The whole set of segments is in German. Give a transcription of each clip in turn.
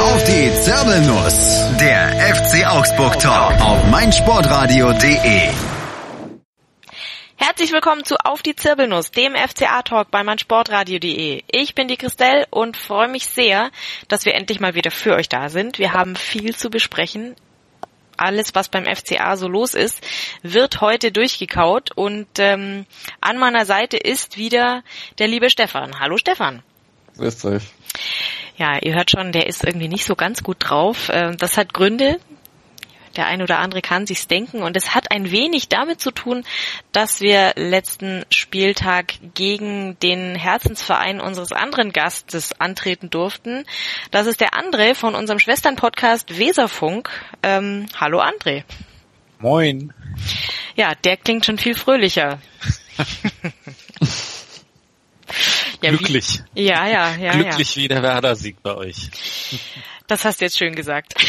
Auf die Zirbelnuss. Der FC Augsburg Talk auf meinsportradio.de. Herzlich willkommen zu Auf die Zirbelnuss, dem FCA-Talk bei meinsportradio.de. Ich bin die Christelle und freue mich sehr, dass wir endlich mal wieder für euch da sind. Wir haben viel zu besprechen. Alles, was beim FCA so los ist, wird heute durchgekaut und ähm, an meiner Seite ist wieder der liebe Stefan. Hallo Stefan. Grüß euch. Ja, ihr hört schon, der ist irgendwie nicht so ganz gut drauf. Ähm, das hat Gründe. Der ein oder andere kann sich's denken und es hat ein wenig damit zu tun, dass wir letzten Spieltag gegen den Herzensverein unseres anderen Gastes antreten durften. Das ist der André von unserem Schwesternpodcast Weserfunk. Ähm, hallo André. Moin. Ja, der klingt schon viel fröhlicher. Ja, Glücklich. Wie, ja, ja, ja. Glücklich ja. wie der Werder-Sieg bei euch. Das hast du jetzt schön gesagt.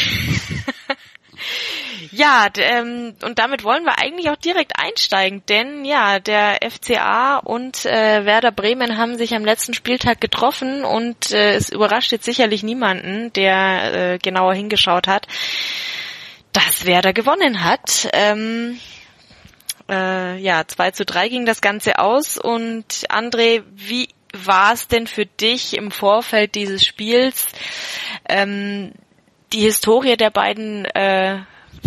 Ja, ähm, und damit wollen wir eigentlich auch direkt einsteigen, denn ja, der FCA und äh, Werder Bremen haben sich am letzten Spieltag getroffen und äh, es überrascht jetzt sicherlich niemanden, der äh, genauer hingeschaut hat, dass Werder gewonnen hat. Ähm, äh, ja, 2 zu 3 ging das Ganze aus und André, wie war es denn für dich im Vorfeld dieses Spiels? Ähm, die Historie der beiden äh,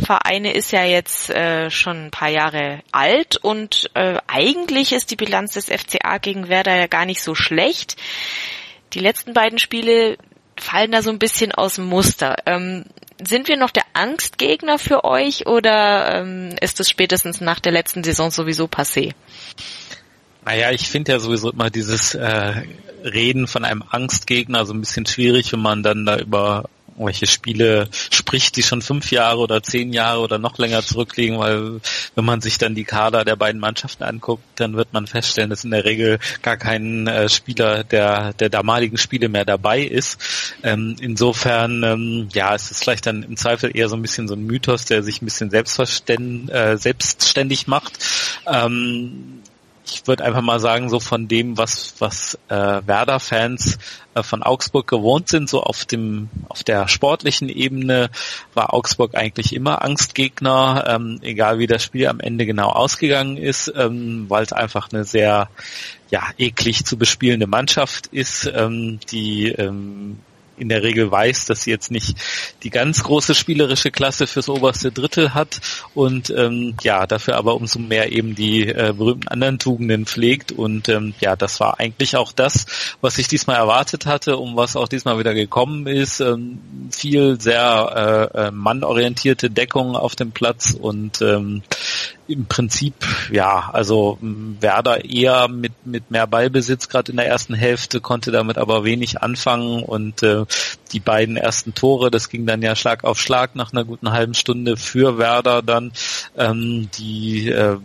Vereine ist ja jetzt äh, schon ein paar Jahre alt und äh, eigentlich ist die Bilanz des FCA gegen Werder ja gar nicht so schlecht. Die letzten beiden Spiele fallen da so ein bisschen aus dem Muster. Ähm, sind wir noch der Angstgegner für euch oder ähm, ist es spätestens nach der letzten Saison sowieso passé? Naja, ich finde ja sowieso immer dieses äh, Reden von einem Angstgegner so ein bisschen schwierig, wenn man dann da über welche Spiele spricht, die schon fünf Jahre oder zehn Jahre oder noch länger zurückliegen, weil wenn man sich dann die Kader der beiden Mannschaften anguckt, dann wird man feststellen, dass in der Regel gar kein äh, Spieler der, der damaligen Spiele mehr dabei ist. Ähm, insofern, ähm, ja, es ist vielleicht dann im Zweifel eher so ein bisschen so ein Mythos, der sich ein bisschen selbstverständ, äh, selbstständig macht. Ähm, ich würde einfach mal sagen, so von dem, was, was äh, Werder-Fans äh, von Augsburg gewohnt sind, so auf dem, auf der sportlichen Ebene war Augsburg eigentlich immer Angstgegner, ähm, egal wie das Spiel am Ende genau ausgegangen ist, ähm, weil es einfach eine sehr ja, eklig zu bespielende Mannschaft ist, ähm, die ähm, in der Regel weiß, dass sie jetzt nicht die ganz große spielerische Klasse fürs oberste Drittel hat und ähm, ja, dafür aber umso mehr eben die äh, berühmten anderen Tugenden pflegt und ähm, ja, das war eigentlich auch das, was ich diesmal erwartet hatte, um was auch diesmal wieder gekommen ist. Ähm, viel sehr äh, äh mannorientierte Deckung auf dem Platz und ähm, im Prinzip, ja, also Werder eher mit, mit mehr Ballbesitz gerade in der ersten Hälfte, konnte damit aber wenig anfangen und äh, die beiden ersten Tore, das ging dann ja Schlag auf Schlag nach einer guten halben Stunde für Werder dann, ähm, die äh,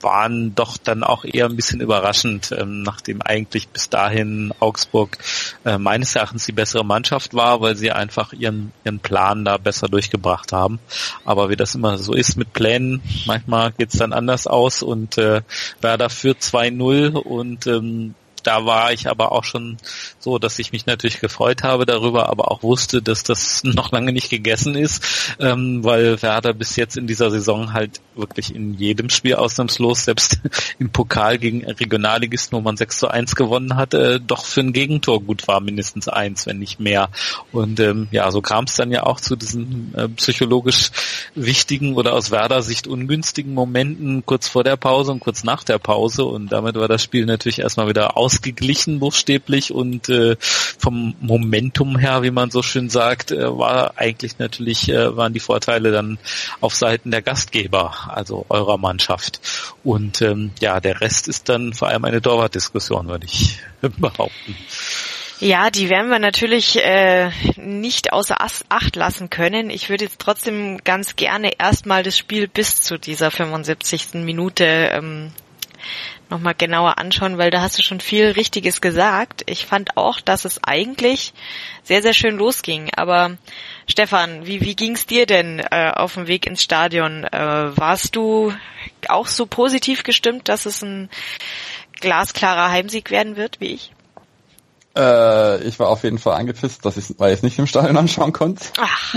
waren doch dann auch eher ein bisschen überraschend, ähm, nachdem eigentlich bis dahin Augsburg äh, meines Erachtens die bessere Mannschaft war, weil sie einfach ihren, ihren Plan da besser durchgebracht haben. Aber wie das immer so ist mit Plänen, manchmal geht's dann anders aus und äh, Werder führt 2-0 und ähm, da war ich aber auch schon so, dass ich mich natürlich gefreut habe darüber, aber auch wusste, dass das noch lange nicht gegessen ist, ähm, weil Werder bis jetzt in dieser Saison halt wirklich in jedem Spiel ausnahmslos, selbst im Pokal gegen Regionalligisten, wo man 6 zu 1 gewonnen hat, äh, doch für ein Gegentor gut war, mindestens eins, wenn nicht mehr. Und ähm, ja, so kam es dann ja auch zu diesen äh, psychologisch wichtigen oder aus Werder Sicht ungünstigen Momenten kurz vor der Pause und kurz nach der Pause und damit war das Spiel natürlich erstmal wieder ausgeglichen buchstäblich und äh, vom Momentum her, wie man so schön sagt, äh, war eigentlich natürlich äh, waren die Vorteile dann auf Seiten der Gastgeber also eurer Mannschaft. Und ähm, ja, der Rest ist dann vor allem eine Torwartdiskussion, würde ich behaupten. Ja, die werden wir natürlich äh, nicht außer Acht lassen können. Ich würde jetzt trotzdem ganz gerne erstmal das Spiel bis zu dieser 75. Minute ähm, nochmal genauer anschauen, weil da hast du schon viel Richtiges gesagt. Ich fand auch, dass es eigentlich sehr, sehr schön losging. Aber Stefan, wie, wie ging's dir denn äh, auf dem Weg ins Stadion? Äh, warst du auch so positiv gestimmt, dass es ein glasklarer Heimsieg werden wird wie ich? Äh, ich war auf jeden Fall angepisst, dass ich, es nicht im Stadion anschauen konnte. Ach.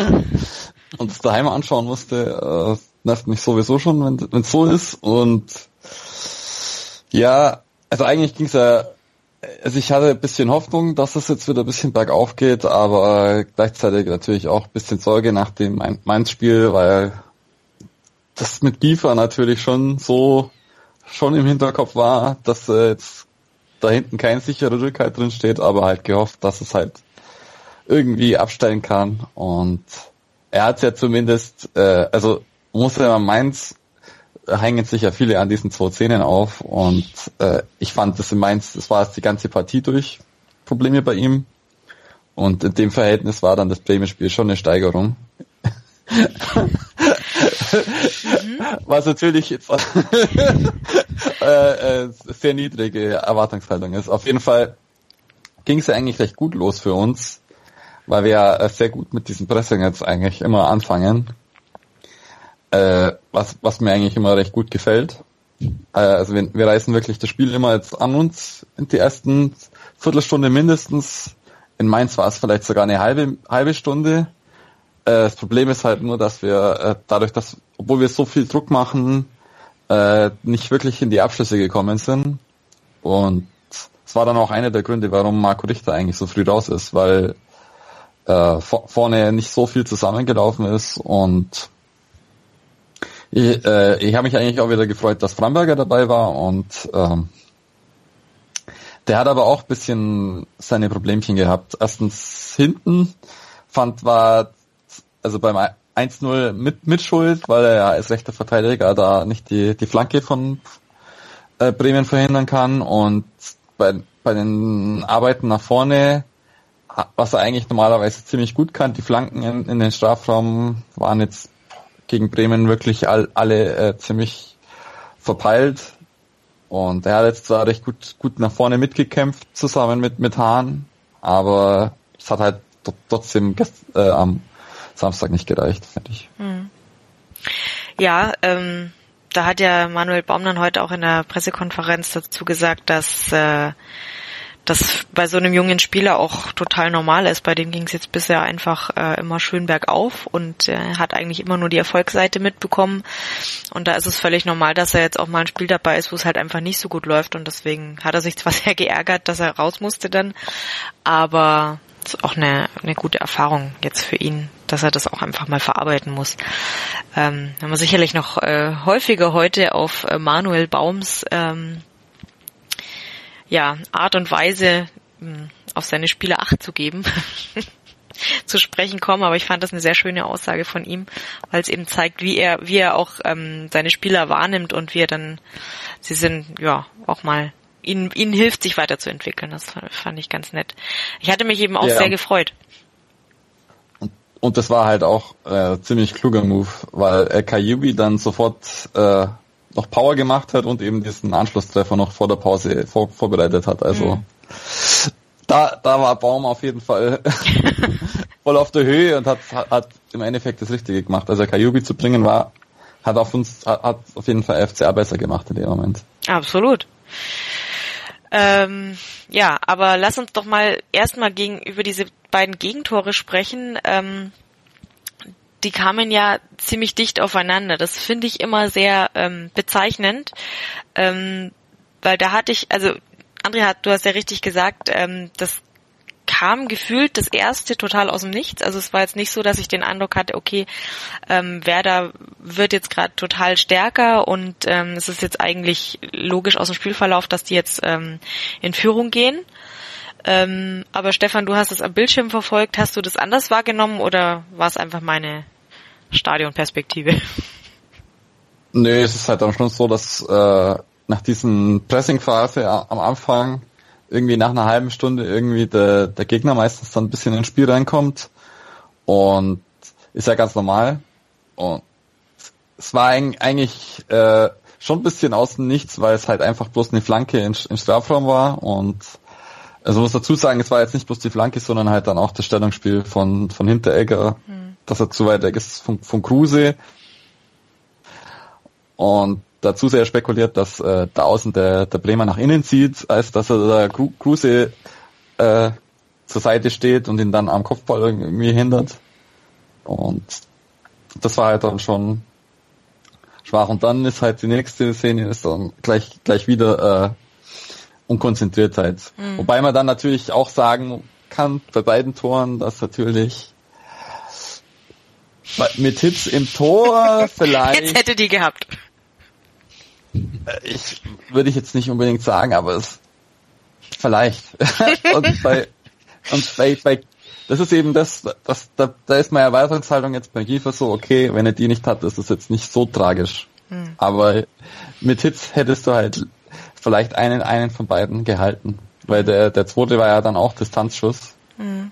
Und es daheim anschauen musste. Äh, nervt mich sowieso schon, wenn es so ist. Und ja, also eigentlich ging es ja, also ich hatte ein bisschen Hoffnung, dass es jetzt wieder ein bisschen bergauf geht, aber gleichzeitig natürlich auch ein bisschen Sorge nach dem Mainz-Spiel, weil das mit Giefer natürlich schon so schon im Hinterkopf war, dass äh, jetzt da hinten kein sicherer Rückhalt drin steht, aber halt gehofft, dass es halt irgendwie abstellen kann. Und er hat ja zumindest, äh, also muss ja Mainz hängen sich ja viele an diesen zwei Szenen auf und äh, ich fand das in Mainz, das war jetzt die ganze Partie durch Probleme bei ihm und in dem Verhältnis war dann das Bremen-Spiel schon eine Steigerung. Was natürlich jetzt äh, äh, sehr niedrige Erwartungshaltung ist. Auf jeden Fall ging es ja eigentlich recht gut los für uns, weil wir ja sehr gut mit diesem Pressing jetzt eigentlich immer anfangen. Äh, was, was mir eigentlich immer recht gut gefällt. Äh, also wir, wir reißen wirklich das Spiel immer jetzt an uns in die ersten Viertelstunde mindestens. In Mainz war es vielleicht sogar eine halbe, halbe Stunde. Äh, das Problem ist halt nur, dass wir äh, dadurch, dass, obwohl wir so viel Druck machen, äh, nicht wirklich in die Abschlüsse gekommen sind. Und es war dann auch einer der Gründe, warum Marco Richter eigentlich so früh raus ist, weil äh, vorne nicht so viel zusammengelaufen ist und ich, äh, ich habe mich eigentlich auch wieder gefreut, dass Framberger dabei war und ähm, der hat aber auch bisschen seine Problemchen gehabt. Erstens hinten fand war also beim 1-0 mit, mit Schuld, weil er ja als rechter Verteidiger da nicht die, die Flanke von äh, Bremen verhindern kann und bei, bei den Arbeiten nach vorne, was er eigentlich normalerweise ziemlich gut kann, die Flanken in, in den Strafraum waren jetzt gegen Bremen wirklich all, alle äh, ziemlich verpeilt und er hat jetzt zwar recht gut, gut nach vorne mitgekämpft zusammen mit, mit Hahn, aber es hat halt trotzdem äh, am Samstag nicht gereicht, finde ich. Hm. Ja, ähm, da hat ja Manuel Baum dann heute auch in der Pressekonferenz dazu gesagt, dass äh, das bei so einem jungen Spieler auch total normal ist. Bei dem ging es jetzt bisher einfach äh, immer schön bergauf und äh, hat eigentlich immer nur die Erfolgsseite mitbekommen. Und da ist es völlig normal, dass er jetzt auch mal ein Spiel dabei ist, wo es halt einfach nicht so gut läuft. Und deswegen hat er sich zwar sehr geärgert, dass er raus musste dann, aber ist auch eine, eine gute Erfahrung jetzt für ihn, dass er das auch einfach mal verarbeiten muss. Ähm, haben wir sicherlich noch äh, häufiger heute auf äh, Manuel Baums ähm, ja, Art und Weise hm, auf seine Spieler Acht zu geben. zu sprechen kommen, aber ich fand das eine sehr schöne Aussage von ihm, weil es eben zeigt, wie er, wie er auch ähm, seine Spieler wahrnimmt und wie er dann, sie sind ja auch mal ihnen, ihnen hilft, sich weiterzuentwickeln. Das fand ich ganz nett. Ich hatte mich eben auch ja. sehr gefreut. Und, und das war halt auch äh, ziemlich kluger Move, weil äh, Kayubi dann sofort äh, noch Power gemacht hat und eben diesen Anschlusstreffer noch vor der Pause vor, vorbereitet hat. Also mhm. da, da war Baum auf jeden Fall voll auf der Höhe und hat, hat im Endeffekt das Richtige gemacht. Also Kayubi zu bringen war, hat auf uns, hat, hat auf jeden Fall FCA besser gemacht in dem Moment. Absolut. Ähm, ja, aber lass uns doch mal erstmal gegen über diese beiden Gegentore sprechen. Ähm, die kamen ja ziemlich dicht aufeinander. Das finde ich immer sehr ähm, bezeichnend, ähm, weil da hatte ich, also Andrea, du hast ja richtig gesagt, ähm, das kam gefühlt das erste total aus dem Nichts. Also es war jetzt nicht so, dass ich den Eindruck hatte, okay, ähm, Werder wird jetzt gerade total stärker und ähm, es ist jetzt eigentlich logisch aus dem Spielverlauf, dass die jetzt ähm, in Führung gehen. Ähm, aber Stefan, du hast es am Bildschirm verfolgt. Hast du das anders wahrgenommen oder war es einfach meine Stadionperspektive? Nee, es ist halt am Schluss so, dass äh, nach diesen Pressing-Phase am Anfang irgendwie nach einer halben Stunde irgendwie der, der Gegner meistens dann ein bisschen ins Spiel reinkommt und ist ja ganz normal. Und es war eigentlich äh, schon ein bisschen außen nichts, weil es halt einfach bloß eine Flanke in, im Strafraum war und also muss dazu sagen, es war jetzt nicht bloß die Flanke, sondern halt dann auch das Stellungsspiel von, von Hinteregger, hm. Dass er zu weit weg ist von, von Kruse. Und dazu sehr spekuliert, dass äh, da außen der, der Bremer nach innen zieht, als dass er der Kruse äh, zur Seite steht und ihn dann am Kopfball irgendwie hindert. Und das war halt dann schon schwach. Und dann ist halt die nächste Szene ist dann gleich gleich wieder äh, Unkonzentriertheit. Mhm. Wobei man dann natürlich auch sagen kann bei beiden Toren, dass natürlich mit Hits im Tor vielleicht. Jetzt hätte die gehabt. Ich würde ich jetzt nicht unbedingt sagen, aber es vielleicht. und bei und bei, bei das ist eben das, das da, da ist meine Erwartungshaltung jetzt bei Giefer so, okay, wenn er die nicht hat, ist das jetzt nicht so tragisch. Hm. Aber mit Hits hättest du halt vielleicht einen, einen von beiden gehalten. Weil der, der zweite war ja dann auch Distanzschuss. Hm.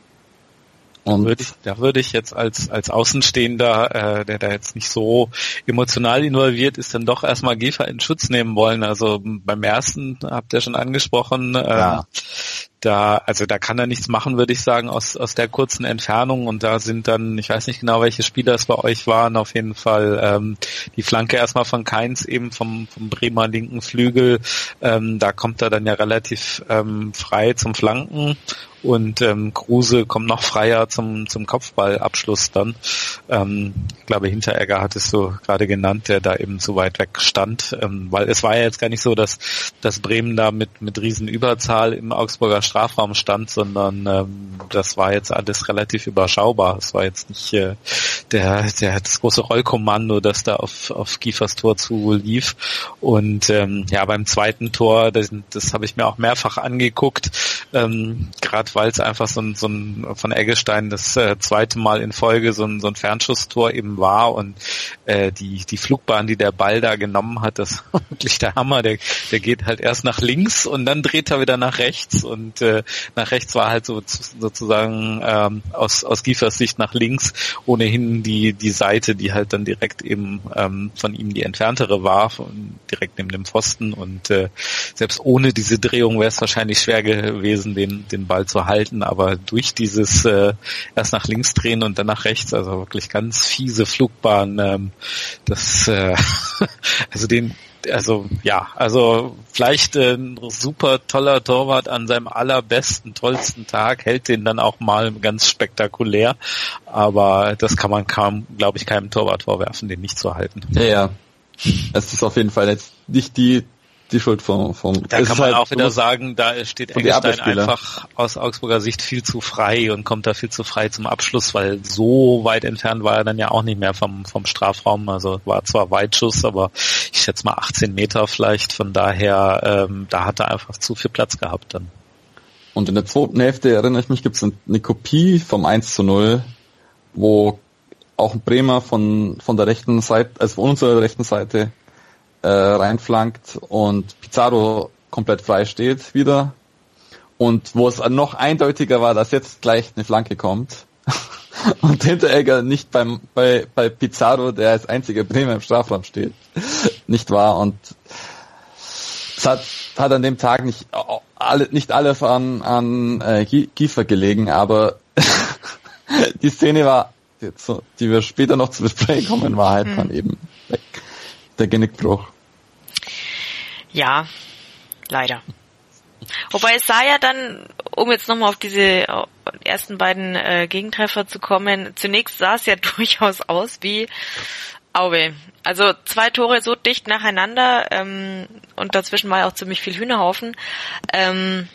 Und würde ich, da würde ich jetzt als, als Außenstehender, äh, der da jetzt nicht so emotional involviert ist, dann doch erstmal Gefa in Schutz nehmen wollen. Also beim ersten habt ihr schon angesprochen, äh, ja da, also da kann er nichts machen, würde ich sagen, aus, aus der kurzen Entfernung. Und da sind dann, ich weiß nicht genau, welche Spieler es bei euch waren, auf jeden Fall ähm, die Flanke erstmal von Keins eben vom, vom Bremer linken Flügel. Ähm, da kommt er dann ja relativ ähm, frei zum Flanken und ähm, Kruse kommt noch freier zum, zum Kopfballabschluss dann. Ähm, ich glaube, Hinteregger hattest du gerade genannt, der da eben so weit weg stand, ähm, weil es war ja jetzt gar nicht so, dass, dass Bremen da mit, mit Riesenüberzahl im Augsburger Strafraum stand, sondern ähm, das war jetzt alles relativ überschaubar. Es war jetzt nicht äh, der, der das große Rollkommando, das da auf, auf Kiefers Tor zu lief. Und ähm, ja, beim zweiten Tor, das, das habe ich mir auch mehrfach angeguckt, ähm, gerade weil es einfach so ein, so ein von Eggestein das äh, zweite Mal in Folge so ein, so ein Fernschusstor eben war und äh, die, die Flugbahn, die der Ball da genommen hat, das war wirklich der Hammer. Der, der geht halt erst nach links und dann dreht er wieder nach rechts und äh, nach rechts war halt so sozusagen ähm, aus, aus Giefers Sicht nach links ohnehin die, die Seite, die halt dann direkt eben ähm, von ihm die entferntere war, von, direkt neben dem Pfosten und äh, selbst ohne diese Drehung wäre es wahrscheinlich schwer gewesen, den, den Ball zu halten, aber durch dieses äh, erst nach links drehen und dann nach rechts, also wirklich ganz fiese Flugbahn, ähm, das äh, also den also ja, also vielleicht ein super toller Torwart an seinem allerbesten, tollsten Tag, hält den dann auch mal ganz spektakulär, aber das kann man kaum, glaube ich, keinem Torwart vorwerfen, den nicht zu halten. Ja, ja. Es ist auf jeden Fall jetzt nicht die die Schuld vom, vom Da kann man halt auch wieder sagen, da steht Eggestein einfach aus Augsburger Sicht viel zu frei und kommt da viel zu frei zum Abschluss, weil so weit entfernt war er dann ja auch nicht mehr vom, vom Strafraum. Also war zwar Weitschuss, aber ich schätze mal 18 Meter vielleicht. Von daher, ähm, da hat er einfach zu viel Platz gehabt dann. Und in der zweiten Hälfte, erinnere ich mich, gibt es eine Kopie vom 1 zu 0, wo auch ein Bremer von, von der rechten Seite, also von unserer rechten Seite äh, reinflankt und Pizarro komplett frei steht wieder. Und wo es noch eindeutiger war, dass jetzt gleich eine Flanke kommt. und Hinteregger nicht beim, bei, bei Pizarro, der als einziger Bremer im Strafraum steht, nicht war. Und es hat, hat an dem Tag nicht, alle, nicht alles an, an äh, Kiefer gelegen, aber die Szene war, die wir später noch zu besprechen kommen, war halt dann eben. Der Genickbruch. Ja, leider. Wobei es sah ja dann, um jetzt nochmal auf diese ersten beiden äh, Gegentreffer zu kommen, zunächst sah es ja durchaus aus wie Auwe. Also zwei Tore so dicht nacheinander ähm, und dazwischen war ja auch ziemlich viel Hühnerhaufen. Ähm,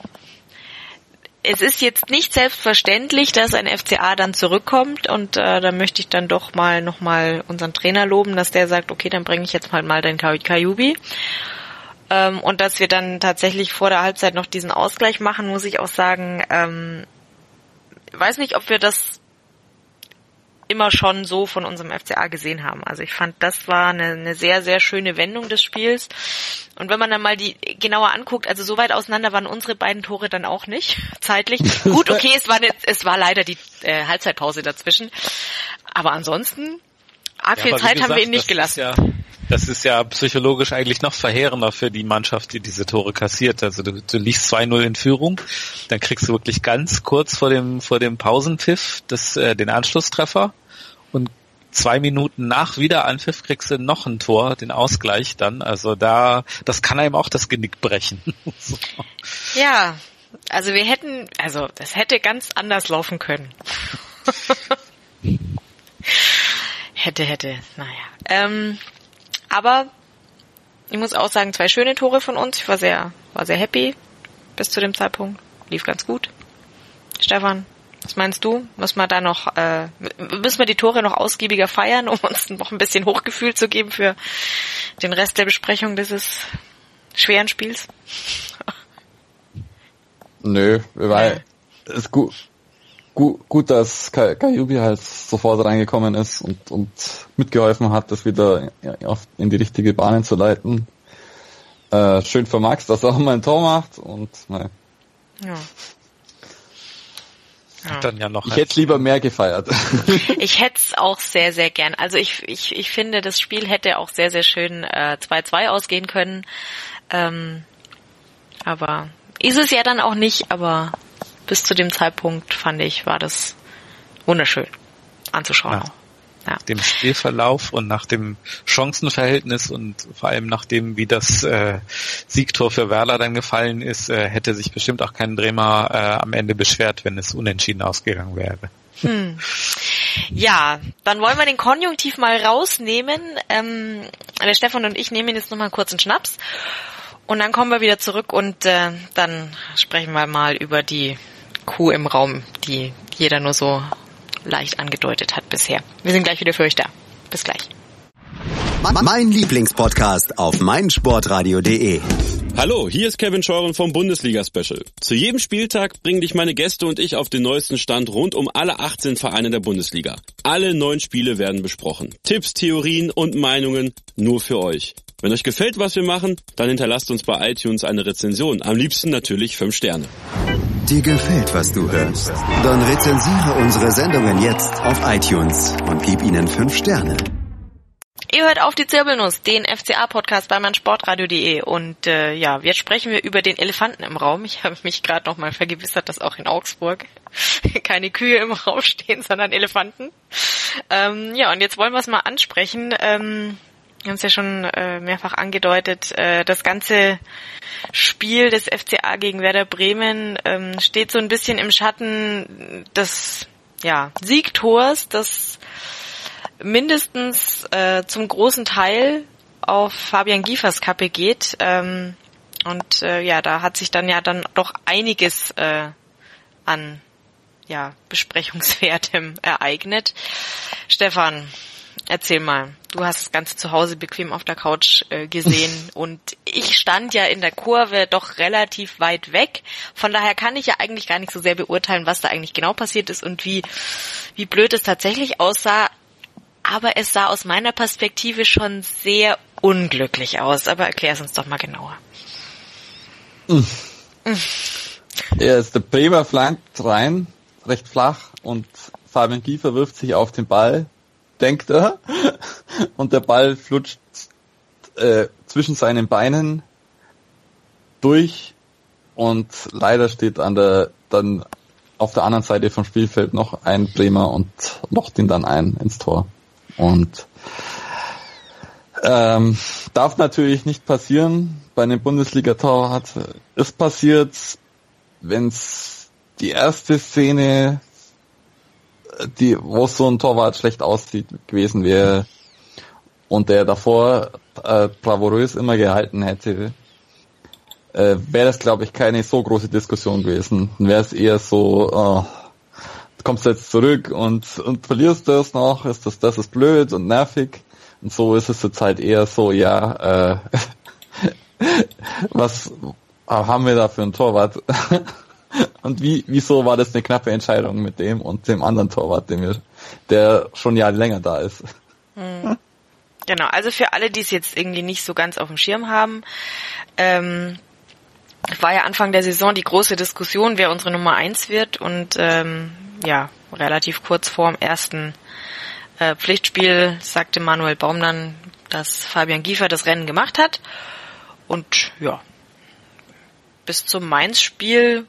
es ist jetzt nicht selbstverständlich, dass ein FCA dann zurückkommt und äh, da möchte ich dann doch mal nochmal unseren Trainer loben, dass der sagt, okay, dann bringe ich jetzt mal mal den Kayubi. Ähm, und dass wir dann tatsächlich vor der Halbzeit noch diesen Ausgleich machen, muss ich auch sagen, ähm, weiß nicht, ob wir das immer schon so von unserem FCA gesehen haben. Also ich fand, das war eine, eine sehr, sehr schöne Wendung des Spiels. Und wenn man dann mal die genauer anguckt, also so weit auseinander waren unsere beiden Tore dann auch nicht, zeitlich. Gut, okay, es war, eine, es war leider die äh, Halbzeitpause dazwischen. Aber ansonsten, arg ja, viel Zeit gesagt, haben wir ihnen nicht gelassen. Ja, das ist ja psychologisch eigentlich noch verheerender für die Mannschaft, die diese Tore kassiert. Also du, du liegst 2-0 in Führung, dann kriegst du wirklich ganz kurz vor dem, vor dem Pausenpfiff das, äh, den Anschlusstreffer und zwei Minuten nach Wiederanpfiff kriegst du noch ein Tor, den Ausgleich dann. Also da, das kann einem auch das Genick brechen. so. Ja, Also wir hätten, also das hätte ganz anders laufen können. hätte, hätte, naja. Ähm, aber ich muss auch sagen, zwei schöne Tore von uns. Ich war sehr, war sehr happy bis zu dem Zeitpunkt. Lief ganz gut. Stefan, was meinst du? Muss man da noch, äh, müssen wir die Tore noch ausgiebiger feiern, um uns noch ein bisschen Hochgefühl zu geben für den Rest der Besprechung dieses schweren Spiels? Nö, weil es ist gut, gut, gut dass Kajubi halt sofort reingekommen ist und, und mitgeholfen hat, das wieder in die richtige Bahn zu leiten. Äh, schön für Max, dass er auch mal ein Tor macht und naja. Ja. Ja. Dann ja noch ich hätte lieber mehr gefeiert. Ich hätte es auch sehr, sehr gern. Also ich, ich, ich finde, das Spiel hätte auch sehr, sehr schön 2-2 äh, ausgehen können. Ähm, aber ist es ja dann auch nicht, aber bis zu dem Zeitpunkt fand ich, war das wunderschön anzuschauen. Ja. Ja. Dem Spielverlauf und nach dem Chancenverhältnis und vor allem nach dem, wie das äh, Siegtor für Werler dann gefallen ist, äh, hätte sich bestimmt auch kein Bremer äh, am Ende beschwert, wenn es unentschieden ausgegangen wäre. Hm. Ja, dann wollen wir den Konjunktiv mal rausnehmen. Ähm, der Stefan und ich nehmen jetzt nochmal kurz einen Schnaps und dann kommen wir wieder zurück und äh, dann sprechen wir mal über die Kuh im Raum, die jeder nur so leicht angedeutet hat bisher. Wir sind gleich wieder für euch da. Bis gleich. Mein Lieblingspodcast auf meinsportradio.de. Hallo, hier ist Kevin Scheuren vom Bundesliga Special. Zu jedem Spieltag bringen dich meine Gäste und ich auf den neuesten Stand rund um alle 18 Vereine der Bundesliga. Alle neun Spiele werden besprochen. Tipps, Theorien und Meinungen nur für euch. Wenn euch gefällt, was wir machen, dann hinterlasst uns bei iTunes eine Rezension. Am liebsten natürlich fünf Sterne. Dir gefällt, was du hörst? Dann rezensiere unsere Sendungen jetzt auf iTunes und gib ihnen fünf Sterne. Ihr hört auf die Zirbelnuss, den FCA-Podcast bei meinsportradio.de und äh, ja, jetzt sprechen wir über den Elefanten im Raum. Ich habe mich gerade nochmal vergewissert, dass auch in Augsburg keine Kühe im Raum stehen, sondern Elefanten. Ähm, ja, und jetzt wollen wir es mal ansprechen. Ähm, wir haben es ja schon äh, mehrfach angedeutet, äh, das ganze Spiel des FCA gegen Werder Bremen ähm, steht so ein bisschen im Schatten des ja, Siegtors, das mindestens äh, zum großen Teil auf Fabian Giefers Kappe geht. Ähm, und äh, ja, da hat sich dann ja dann doch einiges äh, an ja, Besprechungswertem ereignet. Stefan, Erzähl mal. Du hast das Ganze zu Hause bequem auf der Couch äh, gesehen und ich stand ja in der Kurve doch relativ weit weg. Von daher kann ich ja eigentlich gar nicht so sehr beurteilen, was da eigentlich genau passiert ist und wie, wie blöd es tatsächlich aussah. Aber es sah aus meiner Perspektive schon sehr unglücklich aus. Aber erklär es uns doch mal genauer. Mm. Ja, ist der Bremer flankt rein, recht flach und Fabian Giefer wirft sich auf den Ball denkt er. Und der Ball flutscht äh, zwischen seinen Beinen durch und leider steht an der dann auf der anderen Seite vom Spielfeld noch ein Bremer und locht ihn dann ein ins Tor. Und ähm, darf natürlich nicht passieren. Bei einem Bundesliga-Tor hat es passiert, wenn es die erste Szene die, wo so ein Torwart schlecht aussieht gewesen wäre und der davor äh, bravourös immer gehalten hätte, äh, wäre das glaube ich keine so große Diskussion gewesen. Wäre es eher so, äh, kommst du jetzt zurück und, und verlierst das noch, ist das, das ist blöd und nervig. Und so ist es jetzt halt eher so, ja, äh, was haben wir da für ein Torwart? Und wie, wieso war das eine knappe Entscheidung mit dem und dem anderen Torwart, dem wir, der schon Jahre länger da ist? Hm. Genau, also für alle, die es jetzt irgendwie nicht so ganz auf dem Schirm haben, ähm, war ja Anfang der Saison die große Diskussion, wer unsere Nummer eins wird und ähm, ja, relativ kurz vor dem ersten äh, Pflichtspiel sagte Manuel Baum dann, dass Fabian Giefer das Rennen gemacht hat und ja, bis zum Mainz-Spiel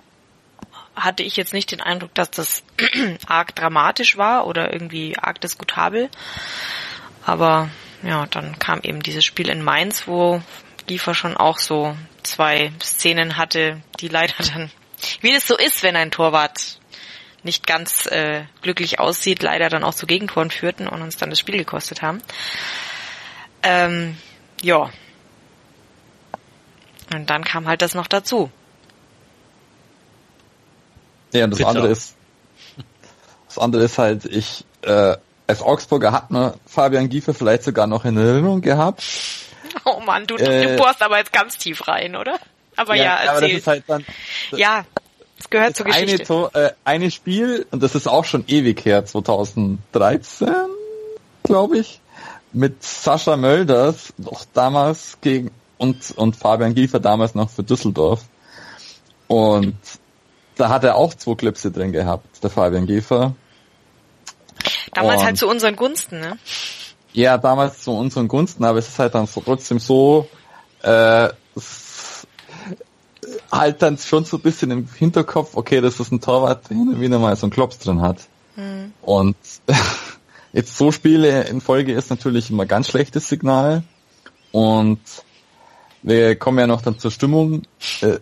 hatte ich jetzt nicht den Eindruck, dass das arg dramatisch war oder irgendwie arg diskutabel. Aber ja, dann kam eben dieses Spiel in Mainz, wo Giefer schon auch so zwei Szenen hatte, die leider dann Wie das so ist, wenn ein Torwart nicht ganz äh, glücklich aussieht, leider dann auch zu Gegentoren führten und uns dann das Spiel gekostet haben. Ähm, ja. Und dann kam halt das noch dazu. Ja, und das Bitter. andere ist, das andere ist halt, ich, äh, als Augsburger hat man Fabian Giefer vielleicht sogar noch in Erinnerung gehabt. Oh Mann, du, Äh, du bohrst aber jetzt ganz tief rein, oder? Aber ja, aber das erzähl. ist halt dann ja, es gehört zur das eine, Geschichte. Tor, äh, eine Spiel, und das ist auch schon ewig her, 2013, glaube ich, mit Sascha Mölders, noch damals gegen, und, und Fabian Giefer damals noch für Düsseldorf. Und da hat er auch zwei Klipse drin gehabt, der Fabian Giefer. Damals und- halt zu unseren Gunsten, ne? Ja, damals zu unseren Gunsten, aber es ist halt dann trotzdem so, äh, halt dann schon so ein bisschen im Hinterkopf, okay, das ist ein Torwart, der hin und wieder mal so einen Klops drin hat. Und jetzt so Spiele in Folge ist natürlich immer ganz schlechtes Signal. Und wir kommen ja noch dann zur Stimmung. Äh,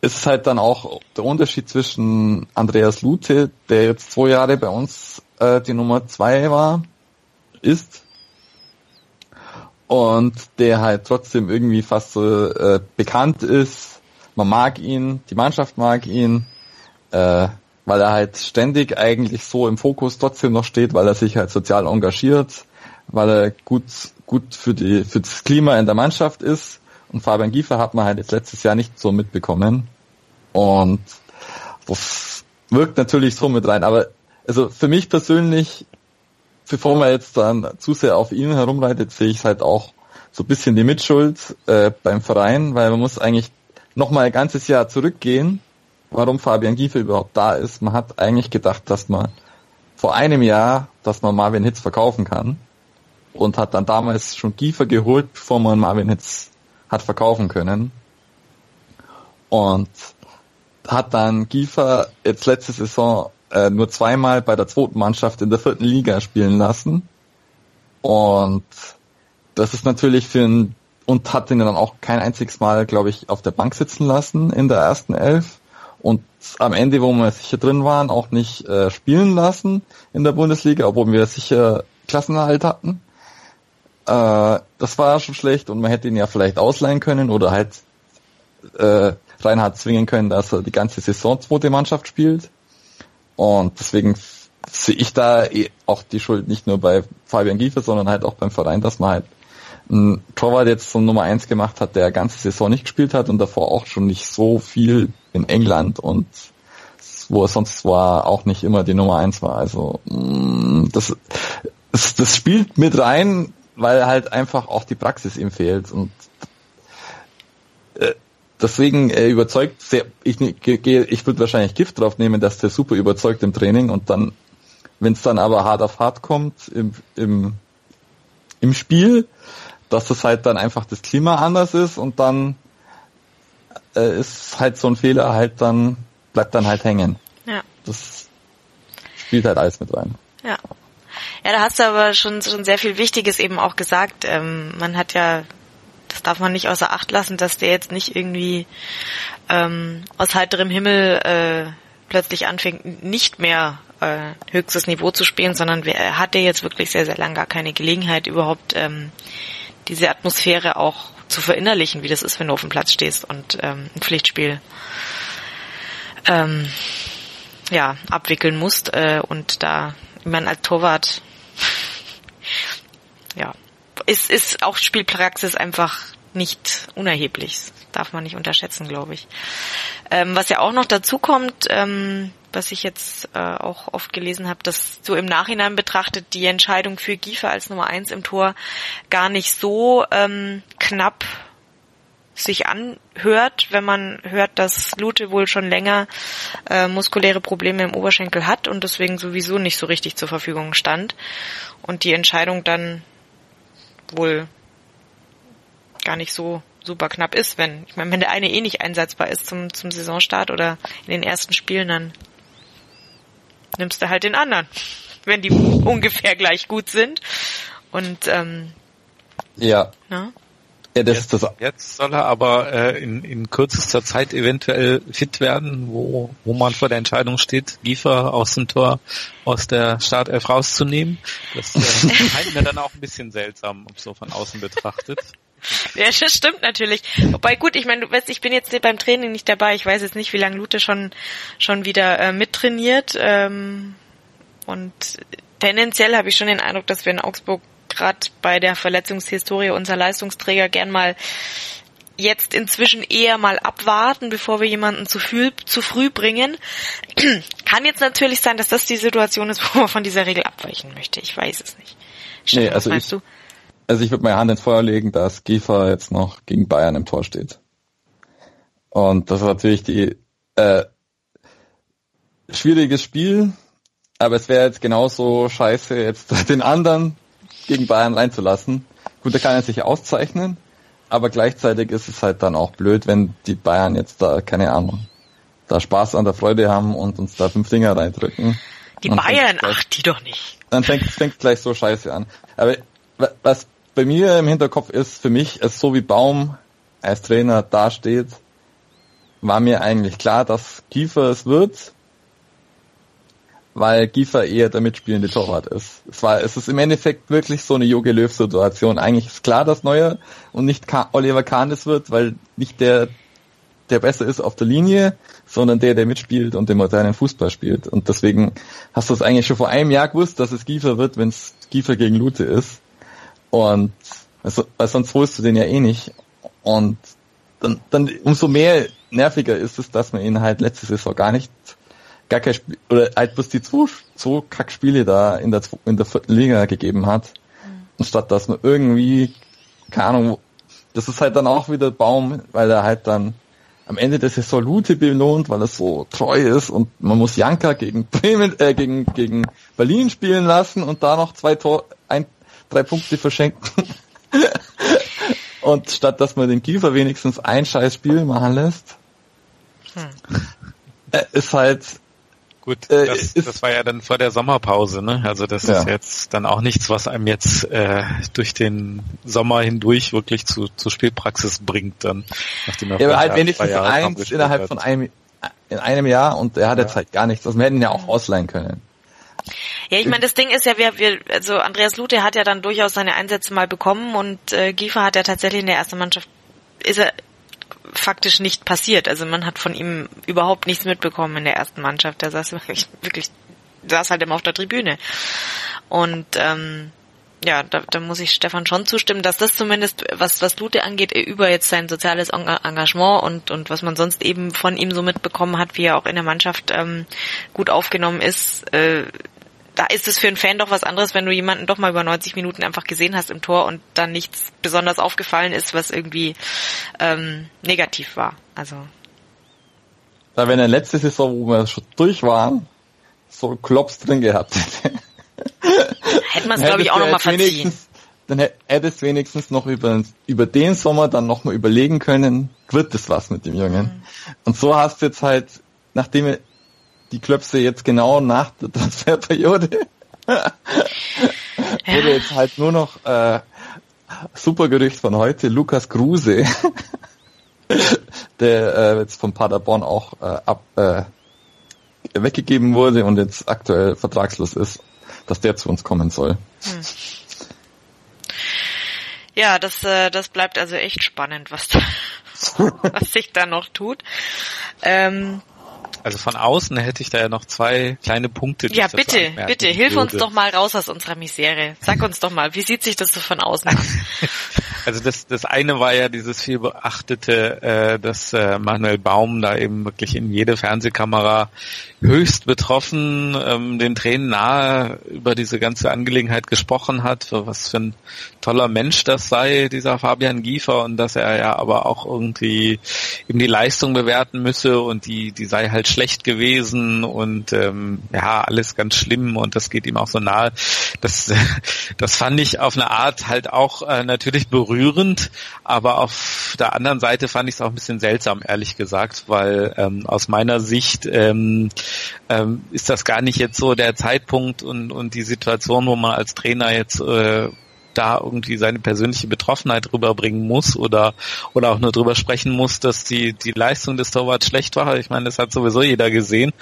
es ist halt dann auch der Unterschied zwischen Andreas Lute, der jetzt zwei Jahre bei uns äh, die Nummer zwei war, ist und der halt trotzdem irgendwie fast so äh, bekannt ist. Man mag ihn, die Mannschaft mag ihn, äh, weil er halt ständig eigentlich so im Fokus trotzdem noch steht, weil er sich halt sozial engagiert, weil er gut gut für die für das Klima in der Mannschaft ist. Und Fabian Giefer hat man halt jetzt letztes Jahr nicht so mitbekommen. Und das wirkt natürlich so mit rein. Aber also für mich persönlich bevor man jetzt dann zu sehr auf ihn herumreitet, sehe ich halt auch so ein bisschen die Mitschuld äh, beim Verein, weil man muss eigentlich noch mal ein ganzes Jahr zurückgehen, warum Fabian Giefer überhaupt da ist. Man hat eigentlich gedacht, dass man vor einem Jahr, dass man Marvin Hitz verkaufen kann und hat dann damals schon Giefer geholt, bevor man Marvin Hitz hat verkaufen können. Und hat dann Giefer jetzt letzte Saison äh, nur zweimal bei der zweiten Mannschaft in der vierten Liga spielen lassen. Und das ist natürlich für ein und hat ihn dann auch kein einziges Mal, glaube ich, auf der Bank sitzen lassen in der ersten Elf. Und am Ende, wo wir sicher drin waren, auch nicht äh, spielen lassen in der Bundesliga, obwohl wir sicher Klassenerhalt hatten. Äh, das war schon schlecht und man hätte ihn ja vielleicht ausleihen können oder halt äh, Reinhard zwingen können, dass er die ganze Saison zweite Mannschaft spielt. Und deswegen sehe ich da eh auch die Schuld nicht nur bei Fabian Giefer, sondern halt auch beim Verein, dass man halt einen Torwart jetzt zum Nummer eins gemacht hat, der ganze Saison nicht gespielt hat und davor auch schon nicht so viel in England und wo er sonst war, auch nicht immer die Nummer eins war. Also mh, das, das, das spielt mit rein, weil halt einfach auch die Praxis ihm fehlt und äh, deswegen äh, überzeugt sehr, ich, ne- ich würde wahrscheinlich Gift drauf nehmen, dass der super überzeugt im Training und dann, wenn es dann aber hart auf hart kommt im, im, im Spiel, dass das halt dann einfach das Klima anders ist und dann äh, ist halt so ein Fehler halt dann, bleibt dann halt hängen. Ja. Das spielt halt alles mit rein. Ja. Ja, da hast du aber schon, schon sehr viel Wichtiges eben auch gesagt. Ähm, man hat ja, das darf man nicht außer Acht lassen, dass der jetzt nicht irgendwie ähm, aus heiterem Himmel äh, plötzlich anfängt, nicht mehr äh, höchstes Niveau zu spielen, sondern er hatte jetzt wirklich sehr, sehr lang gar keine Gelegenheit, überhaupt ähm, diese Atmosphäre auch zu verinnerlichen, wie das ist, wenn du auf dem Platz stehst und ähm, ein Pflichtspiel ähm, ja, abwickeln musst äh, und da, ich meine, als Torwart ja, ist, ist auch Spielpraxis einfach nicht unerheblich. Das darf man nicht unterschätzen, glaube ich. Ähm, was ja auch noch dazu kommt, ähm, was ich jetzt äh, auch oft gelesen habe, dass so im Nachhinein betrachtet die Entscheidung für Giefer als Nummer eins im Tor gar nicht so ähm, knapp sich anhört, wenn man hört, dass Lute wohl schon länger äh, muskuläre Probleme im Oberschenkel hat und deswegen sowieso nicht so richtig zur Verfügung stand und die Entscheidung dann wohl gar nicht so super knapp ist, wenn ich meine, wenn der eine eh nicht einsetzbar ist zum zum Saisonstart oder in den ersten Spielen, dann nimmst du halt den anderen, wenn die ungefähr gleich gut sind und ähm, Ja, ne? Ja, das ist das. Jetzt soll er aber äh, in, in kürzester Zeit eventuell fit werden, wo, wo man vor der Entscheidung steht, Giefer aus dem Tor aus der Startelf rauszunehmen. Das äh, scheint mir dann auch ein bisschen seltsam, so von außen betrachtet. Ja, das stimmt natürlich. Wobei gut, ich meine, du weißt, ich bin jetzt beim Training nicht dabei. Ich weiß jetzt nicht, wie lange Lute schon schon wieder äh, mittrainiert. Ähm, und tendenziell habe ich schon den Eindruck, dass wir in Augsburg gerade bei der Verletzungshistorie unserer Leistungsträger gern mal jetzt inzwischen eher mal abwarten, bevor wir jemanden zu, viel, zu früh bringen. Kann jetzt natürlich sein, dass das die Situation ist, wo man von dieser Regel abweichen möchte. Ich weiß es nicht. Stefan, nee, also was meinst ich, du? Also ich würde meine Hand ins Feuer legen, dass Giefer jetzt noch gegen Bayern im Tor steht. Und das ist natürlich die äh, schwieriges Spiel, aber es wäre jetzt genauso scheiße, jetzt den anderen gegen Bayern reinzulassen. Gut, der kann er sich auszeichnen, aber gleichzeitig ist es halt dann auch blöd, wenn die Bayern jetzt da, keine Ahnung, da Spaß an der Freude haben und uns da fünf Dinger reindrücken. Die Bayern, gleich, ach, die doch nicht. Dann fängt fängt gleich so scheiße an. Aber was bei mir im Hinterkopf ist, für mich, ist so wie Baum als Trainer dasteht, war mir eigentlich klar, dass Kiefer es wird weil Giefer eher der mitspielende Torwart ist. Es war, es ist im Endeffekt wirklich so eine Jogi Löw Situation. Eigentlich ist klar, dass Neuer und nicht Oliver Kahn es wird, weil nicht der, der besser ist auf der Linie, sondern der, der mitspielt und den modernen Fußball spielt. Und deswegen hast du es eigentlich schon vor einem Jahr gewusst, dass es Giefer wird, wenn es Giefer gegen Lute ist. Und also, weil sonst holst du den ja eh nicht. Und dann, dann umso mehr nerviger ist es, dass man ihn halt letzte Saison gar nicht gar kein Spiel, oder halt bloß die zwei, zwei Kackspiele da in der, in der vierten Liga gegeben hat. Mhm. Anstatt dass man irgendwie, keine Ahnung, das ist halt dann auch wieder Baum, weil er halt dann am Ende der Saison Lute belohnt, weil er so treu ist und man muss Janka gegen Bremen, äh, gegen, gegen Berlin spielen lassen und da noch zwei Tor, ein, drei Punkte verschenken. und statt dass man den Kiefer wenigstens ein scheiß Spiel machen lässt, hm. Äh, ist halt Gut, äh, das, das war ja dann vor der Sommerpause, ne? Also das ja. ist jetzt dann auch nichts, was einem jetzt äh, durch den Sommer hindurch wirklich zu, zu Spielpraxis bringt dann. Nachdem er ja, aber halt wenigstens eins innerhalb hat. von einem in einem Jahr und er hat ja. jetzt halt gar nichts. Das wir hätten ja auch ausleihen können. Ja, ich meine, das Ding ist ja, wir, wir, also Andreas Lute hat ja dann durchaus seine Einsätze mal bekommen und äh, Giefer hat ja tatsächlich in der ersten Mannschaft ist er faktisch nicht passiert. Also man hat von ihm überhaupt nichts mitbekommen in der ersten Mannschaft. Der saß wirklich, wirklich saß halt immer auf der Tribüne. Und ähm, ja, da, da muss ich Stefan schon zustimmen, dass das zumindest, was, was Lute angeht, über jetzt sein soziales Engagement und, und was man sonst eben von ihm so mitbekommen hat, wie er auch in der Mannschaft ähm, gut aufgenommen ist, äh, da ist es für einen Fan doch was anderes, wenn du jemanden doch mal über 90 Minuten einfach gesehen hast im Tor und dann nichts besonders aufgefallen ist, was irgendwie ähm, negativ war. Also. Da wenn er letzte Saison, wo wir schon durch waren, so Klops drin gehabt hätte. Hätte man es, glaube ich, auch nochmal verziehen. Dann hättest du wenigstens noch über, über den Sommer dann nochmal überlegen können, wird das was mit dem Jungen. Mhm. Und so hast du jetzt halt, nachdem die Klöpse jetzt genau nach der Transferperiode. Wurde jetzt halt nur noch äh, super Gerücht von heute, Lukas Kruse, der äh, jetzt von Paderborn auch äh, ab, äh, weggegeben wurde und jetzt aktuell vertragslos ist, dass der zu uns kommen soll. Hm. Ja, das, äh, das bleibt also echt spannend, was, da, was sich da noch tut. Ähm, also von außen hätte ich da ja noch zwei kleine Punkte. Die ja, bitte, bitte, hilf würde. uns doch mal raus aus unserer Misere. Sag uns doch mal, wie sieht sich das so von außen an? also das, das eine war ja dieses viel beachtete, äh, dass äh, Manuel Baum da eben wirklich in jede Fernsehkamera höchst betroffen, ähm, den Tränen nahe über diese ganze Angelegenheit gesprochen hat, was für ein toller Mensch das sei, dieser Fabian Giefer, und dass er ja aber auch irgendwie eben die Leistung bewerten müsse und die, die sei halt schlecht gewesen und ähm, ja, alles ganz schlimm und das geht ihm auch so nahe. Das, das fand ich auf eine Art halt auch äh, natürlich berührend, aber auf der anderen Seite fand ich es auch ein bisschen seltsam, ehrlich gesagt, weil ähm, aus meiner Sicht ähm, ähm, ist das gar nicht jetzt so der Zeitpunkt und, und die Situation, wo man als Trainer jetzt äh, da irgendwie seine persönliche Betroffenheit rüberbringen muss oder oder auch nur drüber sprechen muss, dass die die Leistung des Torwarts schlecht war. Ich meine, das hat sowieso jeder gesehen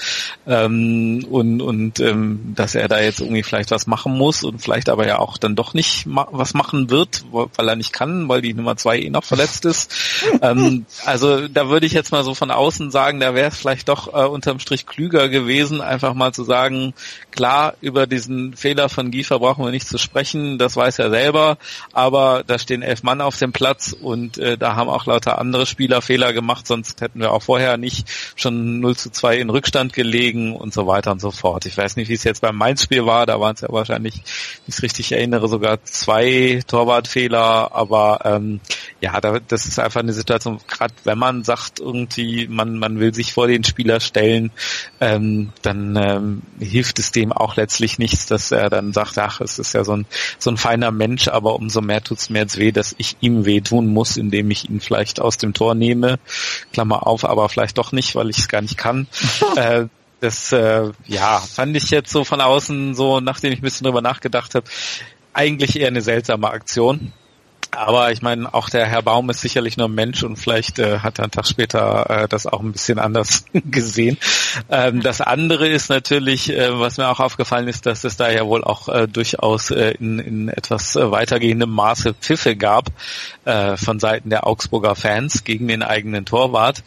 ähm, und und ähm, dass er da jetzt irgendwie vielleicht was machen muss und vielleicht aber ja auch dann doch nicht ma was machen wird, weil er nicht kann, weil die Nummer zwei eh noch verletzt ist. ähm, also da würde ich jetzt mal so von außen sagen, da wäre es vielleicht doch äh, unterm Strich klüger gewesen, einfach mal zu sagen, klar über diesen Fehler von Giefer brauchen wir nicht zu sprechen, das weiß er selber, aber da stehen elf Mann auf dem Platz und äh, da haben auch lauter andere Spieler Fehler gemacht, sonst hätten wir auch vorher nicht schon 0 zu 2 in Rückstand gelegen und so weiter und so fort. Ich weiß nicht, wie es jetzt beim Mainz-Spiel war, da waren es ja wahrscheinlich, wenn ich es richtig erinnere, sogar zwei Torwartfehler, aber ähm, ja, da, das ist einfach eine Situation, gerade wenn man sagt, irgendwie, man, man will sich vor den Spieler stellen, ähm, dann ähm, hilft es dem auch letztlich nichts, dass er dann sagt, ach, es ist ja so ein, so ein feiner Mensch, aber umso mehr tut's mir jetzt weh, dass ich ihm weh tun muss, indem ich ihn vielleicht aus dem Tor nehme. Klammer auf, aber vielleicht doch nicht, weil ich es gar nicht kann. äh, das äh, ja fand ich jetzt so von außen so, nachdem ich ein bisschen drüber nachgedacht habe, eigentlich eher eine seltsame Aktion. Aber ich meine, auch der Herr Baum ist sicherlich nur ein Mensch und vielleicht äh, hat er einen Tag später äh, das auch ein bisschen anders gesehen. Ähm, das andere ist natürlich, äh, was mir auch aufgefallen ist, dass es da ja wohl auch äh, durchaus äh, in, in etwas äh, weitergehendem Maße Pfiffe gab äh, von Seiten der Augsburger Fans gegen den eigenen Torwart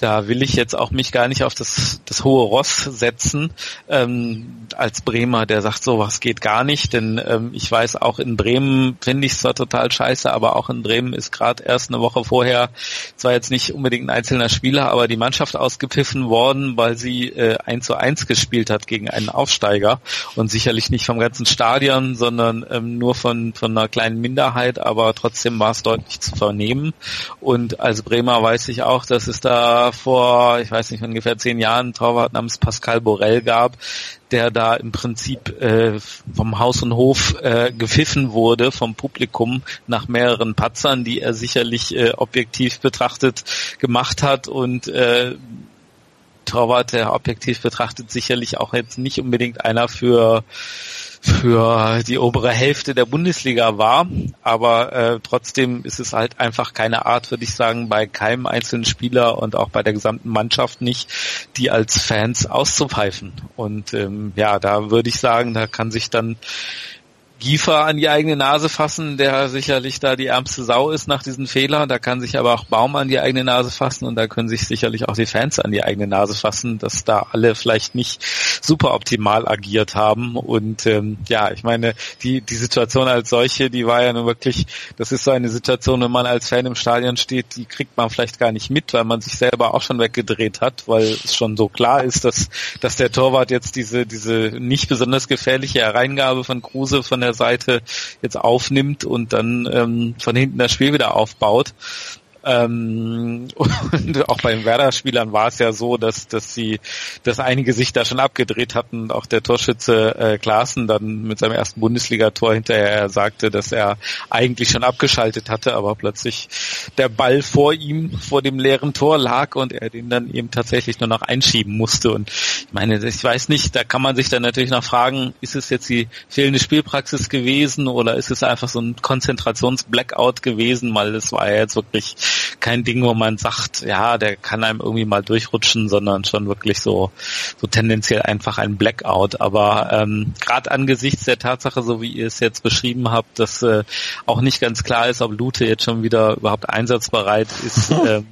da will ich jetzt auch mich gar nicht auf das, das hohe Ross setzen ähm, als Bremer, der sagt, sowas geht gar nicht, denn ähm, ich weiß auch in Bremen finde ich es zwar total scheiße, aber auch in Bremen ist gerade erst eine Woche vorher zwar jetzt nicht unbedingt ein einzelner Spieler, aber die Mannschaft ausgepfiffen worden, weil sie äh, 1 zu 1 gespielt hat gegen einen Aufsteiger. Und sicherlich nicht vom ganzen Stadion, sondern ähm, nur von, von einer kleinen Minderheit, aber trotzdem war es deutlich zu vernehmen. Und als Bremer weiß ich auch, dass es da vor, ich weiß nicht, ungefähr zehn Jahren einen Torwart namens Pascal Borel gab, der da im Prinzip äh, vom Haus und Hof äh, gepfiffen wurde vom Publikum nach mehreren Patzern, die er sicherlich äh, objektiv betrachtet gemacht hat. Und äh, Torwart, der objektiv betrachtet sicherlich auch jetzt nicht unbedingt einer für für die obere Hälfte der Bundesliga war. Aber äh, trotzdem ist es halt einfach keine Art, würde ich sagen, bei keinem einzelnen Spieler und auch bei der gesamten Mannschaft nicht, die als Fans auszupfeifen. Und ähm, ja, da würde ich sagen, da kann sich dann Giefer an die eigene Nase fassen, der sicherlich da die ärmste Sau ist nach diesen Fehlern. Da kann sich aber auch Baum an die eigene Nase fassen und da können sich sicherlich auch die Fans an die eigene Nase fassen, dass da alle vielleicht nicht super optimal agiert haben. Und ähm, ja, ich meine, die, die Situation als solche, die war ja nun wirklich, das ist so eine Situation, wenn man als Fan im Stadion steht, die kriegt man vielleicht gar nicht mit, weil man sich selber auch schon weggedreht hat, weil es schon so klar ist, dass, dass der Torwart jetzt diese, diese nicht besonders gefährliche Hereingabe von Kruse von der der Seite jetzt aufnimmt und dann ähm, von hinten das Spiel wieder aufbaut. Ähm, und auch bei den Werder-Spielern war es ja so, dass, dass sie, dass einige sich da schon abgedreht hatten. Auch der Torschütze äh, Klaassen dann mit seinem ersten Bundesligator hinterher sagte, dass er eigentlich schon abgeschaltet hatte, aber plötzlich der Ball vor ihm, vor dem leeren Tor lag und er den dann eben tatsächlich nur noch einschieben musste. Und ich meine, ich weiß nicht, da kann man sich dann natürlich noch fragen, ist es jetzt die fehlende Spielpraxis gewesen oder ist es einfach so ein Konzentrations-Blackout gewesen, weil es war ja jetzt wirklich kein Ding, wo man sagt, ja, der kann einem irgendwie mal durchrutschen, sondern schon wirklich so, so tendenziell einfach ein Blackout. Aber ähm, gerade angesichts der Tatsache, so wie ihr es jetzt beschrieben habt, dass äh, auch nicht ganz klar ist, ob Lute jetzt schon wieder überhaupt einsatzbereit ist, äh,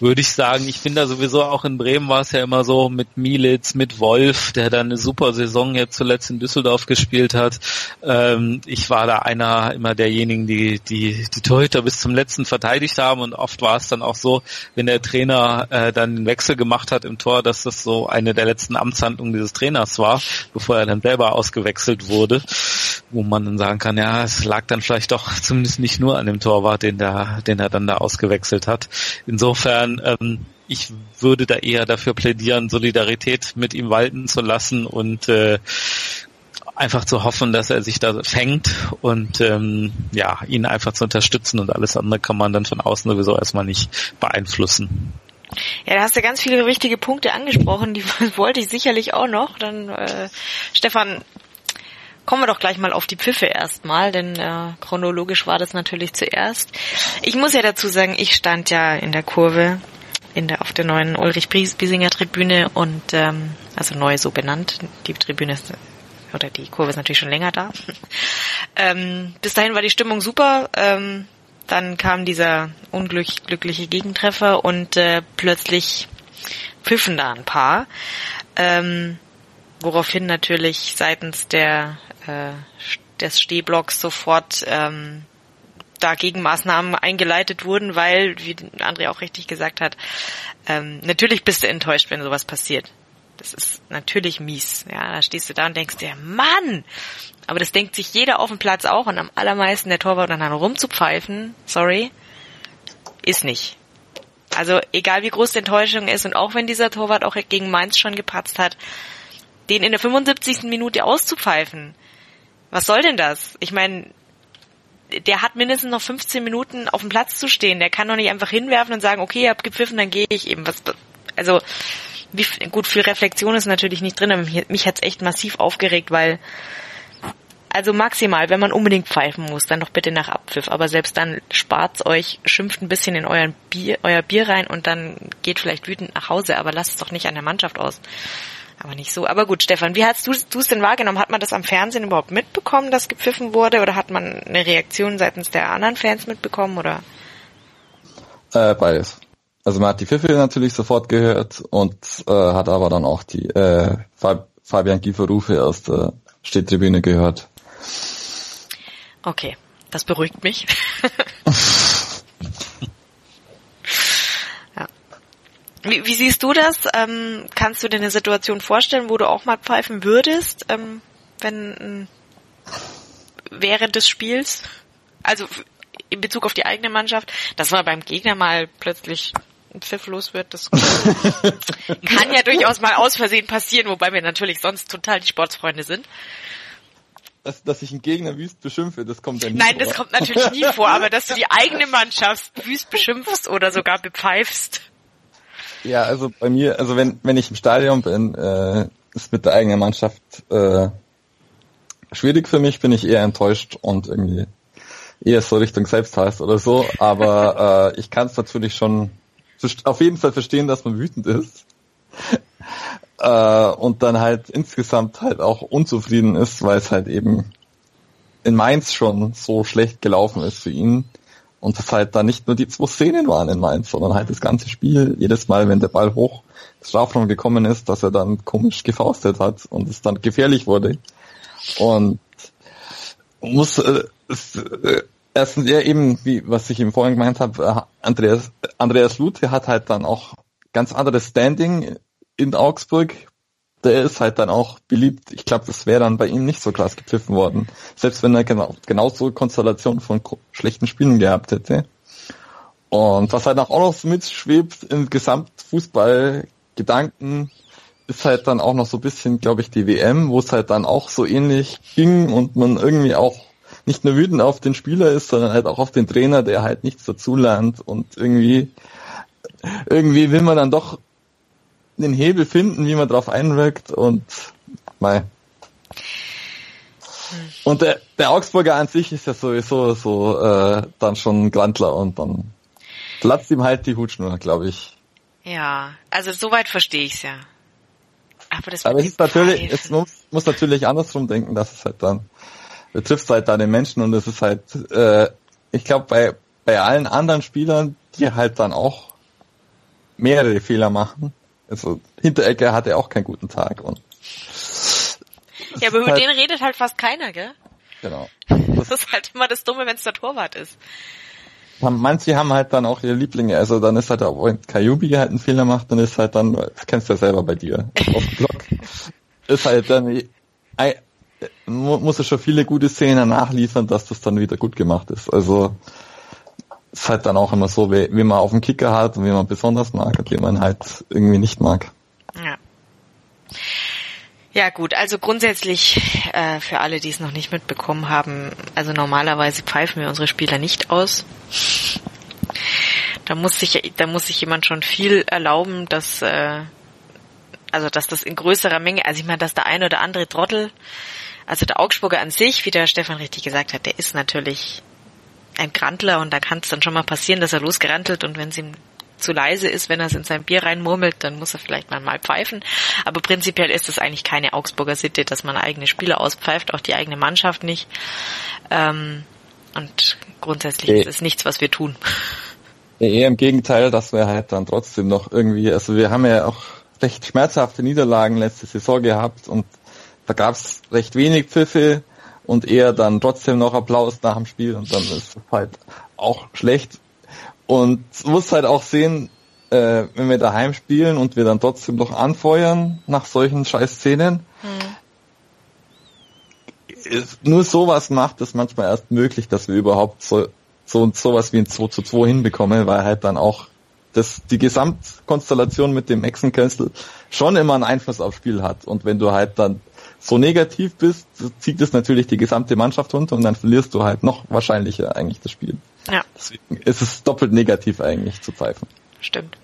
würde ich sagen, ich finde da sowieso auch in Bremen war es ja immer so mit Mielitz, mit Wolf, der dann eine super Saison jetzt zuletzt in Düsseldorf gespielt hat. Ähm, ich war da einer immer derjenigen, die, die die Torhüter bis zum letzten verteidigt haben und oft war es dann auch so, wenn der Trainer äh, dann den Wechsel gemacht hat im Tor, dass das so eine der letzten Amtshandlungen dieses Trainers war, bevor er dann selber ausgewechselt wurde, wo man dann sagen kann, ja, es lag dann vielleicht doch zumindest nicht nur an dem Torwart, den der, den er dann da ausgewechselt hat. Insofern Insofern, ähm, ich würde da eher dafür plädieren, Solidarität mit ihm walten zu lassen und äh, einfach zu hoffen, dass er sich da fängt und ähm, ja, ihn einfach zu unterstützen und alles andere kann man dann von außen sowieso erstmal nicht beeinflussen. Ja, da hast du ganz viele wichtige Punkte angesprochen, die wollte ich sicherlich auch noch. Dann äh, Stefan, kommen wir doch gleich mal auf die Pfiffe erstmal, denn äh, chronologisch war das natürlich zuerst. Ich muss ja dazu sagen, ich stand ja in der Kurve in der auf der neuen Ulrich Biesinger Tribüne und ähm, also neu so benannt. Die Tribüne ist oder die Kurve ist natürlich schon länger da. ähm, bis dahin war die Stimmung super. Ähm, dann kam dieser unglückliche Gegentreffer und äh, plötzlich pfiffen da ein paar. Ähm, woraufhin natürlich seitens der äh, des Stehblocks sofort ähm, da Gegenmaßnahmen eingeleitet wurden, weil, wie André auch richtig gesagt hat, ähm, natürlich bist du enttäuscht, wenn sowas passiert. Das ist natürlich mies. Ja, da stehst du da und denkst dir, Mann! Aber das denkt sich jeder auf dem Platz auch und am allermeisten der Torwart dann rumzupfeifen, sorry, ist nicht. Also egal wie groß die Enttäuschung ist und auch wenn dieser Torwart auch gegen Mainz schon gepatzt hat, den in der 75. Minute auszupfeifen, was soll denn das? Ich meine, der hat mindestens noch 15 Minuten auf dem Platz zu stehen. Der kann doch nicht einfach hinwerfen und sagen, okay, ihr habt gepfiffen, dann gehe ich eben. Was, also wie, gut, viel Reflexion ist natürlich nicht drin, aber mich, mich hat's echt massiv aufgeregt, weil also maximal, wenn man unbedingt pfeifen muss, dann doch bitte nach Abpfiff. Aber selbst dann spart's euch, schimpft ein bisschen in euren Bier, euer Bier rein und dann geht vielleicht wütend nach Hause, aber lasst es doch nicht an der Mannschaft aus. Aber nicht so. Aber gut, Stefan, wie hast du es denn wahrgenommen? Hat man das am Fernsehen überhaupt mitbekommen, dass gepfiffen wurde? Oder hat man eine Reaktion seitens der anderen Fans mitbekommen? Oder? Äh, beides. Also man hat die Pfiffe natürlich sofort gehört und äh, hat aber dann auch die äh, Fabian Giefer Rufe aus der Stehtribüne gehört. Okay, das beruhigt mich. Wie, wie siehst du das? Ähm, kannst du dir eine Situation vorstellen, wo du auch mal pfeifen würdest, ähm, wenn während des Spiels? Also in Bezug auf die eigene Mannschaft, dass man beim Gegner mal plötzlich ein Pfiff los wird, das kann ja durchaus mal aus Versehen passieren, wobei wir natürlich sonst total die Sportsfreunde sind. Dass, dass ich einen Gegner wüst beschimpfe, das kommt ja nie Nein, vor. das kommt natürlich nie vor, aber dass du die eigene Mannschaft wüst beschimpfst oder sogar bepfeifst. Ja, also bei mir, also wenn, wenn ich im Stadion bin, äh, ist mit der eigenen Mannschaft äh, schwierig für mich, bin ich eher enttäuscht und irgendwie eher so Richtung Selbsthass oder so. Aber äh, ich kann es natürlich schon auf jeden Fall verstehen, dass man wütend ist. äh, und dann halt insgesamt halt auch unzufrieden ist, weil es halt eben in Mainz schon so schlecht gelaufen ist für ihn. Und das halt da nicht nur die zwei Szenen waren in Mainz, sondern halt das ganze Spiel, jedes Mal, wenn der Ball hoch ins Strafraum gekommen ist, dass er dann komisch gefaustet hat und es dann gefährlich wurde. Und muss äh, es, äh, erstens ja eben, wie was ich ihm vorhin gemeint habe, äh, Andreas Andreas Lute hat halt dann auch ganz anderes Standing in Augsburg, der ist halt dann auch beliebt. Ich glaube, das wäre dann bei ihm nicht so krass gepfiffen worden. Selbst wenn er genau, genauso Konstellation von schlechten Spielen gehabt hätte. Und was halt auch noch so mitschwebt im Gesamtfußball-Gedanken, ist halt dann auch noch so ein bisschen, glaube ich, die WM, wo es halt dann auch so ähnlich ging und man irgendwie auch nicht nur wütend auf den Spieler ist, sondern halt auch auf den Trainer, der halt nichts dazulernt und irgendwie, irgendwie will man dann doch den Hebel finden, wie man drauf einwirkt und mei. Und der, der Augsburger an sich ist ja sowieso so äh, dann schon ein Grandler und dann platzt ihm halt die Hutschnur, glaube ich. Ja, also soweit verstehe ich's ja. Aber das Aber es ist natürlich, es muss, muss natürlich andersrum denken, dass es halt dann betrifft halt da den Menschen und es ist halt, äh, ich glaube bei bei allen anderen Spielern, die halt dann auch mehrere Fehler machen, also Hinteregger hatte auch keinen guten Tag und ja, aber über halt, den redet halt fast keiner, gell? Genau. Das ist halt immer das Dumme, wenn es der Torwart ist. Manche haben halt dann auch ihre Lieblinge, also dann ist halt auch, wenn Kajubi halt einen Fehler macht, dann ist halt dann, das kennst du ja selber bei dir, auf dem Blog, ist halt dann, muss er schon viele gute Szenen nachliefern, dass das dann wieder gut gemacht ist. Also, ist halt dann auch immer so, wie, wie man auf dem Kicker hat und wie man besonders mag und wie man halt irgendwie nicht mag. Ja. Ja gut, also grundsätzlich äh, für alle, die es noch nicht mitbekommen haben, also normalerweise pfeifen wir unsere Spieler nicht aus. Da muss sich, da muss sich jemand schon viel erlauben, dass äh, also dass das in größerer Menge, also ich meine, dass der eine oder andere Trottel also der Augsburger an sich, wie der Stefan richtig gesagt hat, der ist natürlich ein Grantler und da kann es dann schon mal passieren, dass er losgerantelt und wenn es ihm zu leise ist, wenn er es in sein Bier reinmurmelt, dann muss er vielleicht mal, mal pfeifen. Aber prinzipiell ist es eigentlich keine Augsburger Sitte, dass man eigene Spieler auspfeift, auch die eigene Mannschaft nicht. Ähm, und grundsätzlich okay. ist es nichts, was wir tun. Eher im Gegenteil, dass wir halt dann trotzdem noch irgendwie, also wir haben ja auch recht schmerzhafte Niederlagen letzte Saison gehabt und da gab es recht wenig Pfiffe und eher dann trotzdem noch Applaus nach dem Spiel und dann ist es halt auch schlecht. Und muss halt auch sehen, äh, wenn wir daheim spielen und wir dann trotzdem noch anfeuern nach solchen scheiß Szenen. Hm. Nur sowas macht es manchmal erst möglich, dass wir überhaupt so, so sowas wie ein 2 zu 2 hinbekommen, weil halt dann auch das, die Gesamtkonstellation mit dem Echsenkessel schon immer einen Einfluss aufs Spiel hat. Und wenn du halt dann so negativ bist, zieht es natürlich die gesamte Mannschaft runter und dann verlierst du halt noch wahrscheinlicher eigentlich das Spiel. Ja. Deswegen ist es doppelt negativ eigentlich zu pfeifen. Stimmt.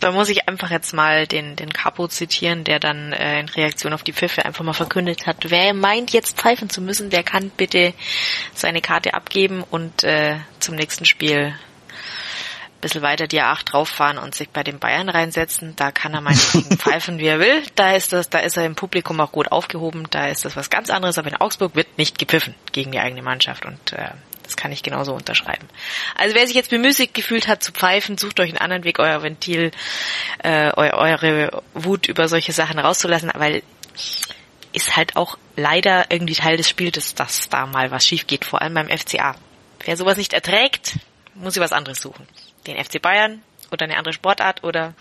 Da muss ich einfach jetzt mal den, den Capo zitieren, der dann äh, in Reaktion auf die Pfiffe einfach mal verkündet hat, wer meint jetzt pfeifen zu müssen, der kann bitte seine Karte abgeben und äh, zum nächsten Spiel bisschen weiter die A8 drauffahren und sich bei den Bayern reinsetzen. Da kann er meinetwegen pfeifen, wie er will. Da ist das, da ist er im Publikum auch gut aufgehoben. Da ist das was ganz anderes. Aber in Augsburg wird nicht gepfiffen gegen die eigene Mannschaft und äh, das kann ich genauso unterschreiben. Also wer sich jetzt bemüßigt gefühlt hat zu pfeifen, sucht euch einen anderen Weg, euer Ventil, äh, eure Wut über solche Sachen rauszulassen, weil ist halt auch leider irgendwie Teil des Spiels, dass da mal was schief geht, vor allem beim FCA. Wer sowas nicht erträgt, muss sich was anderes suchen den FC Bayern oder eine andere Sportart oder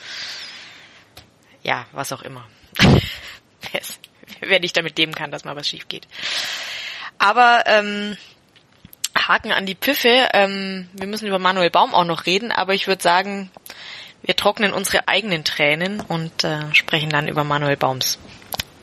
ja, was auch immer. Wer nicht damit leben kann, dass mal was schief geht. Aber ähm, Haken an die Piffe. Ähm, wir müssen über Manuel Baum auch noch reden, aber ich würde sagen, wir trocknen unsere eigenen Tränen und äh, sprechen dann über Manuel Baums.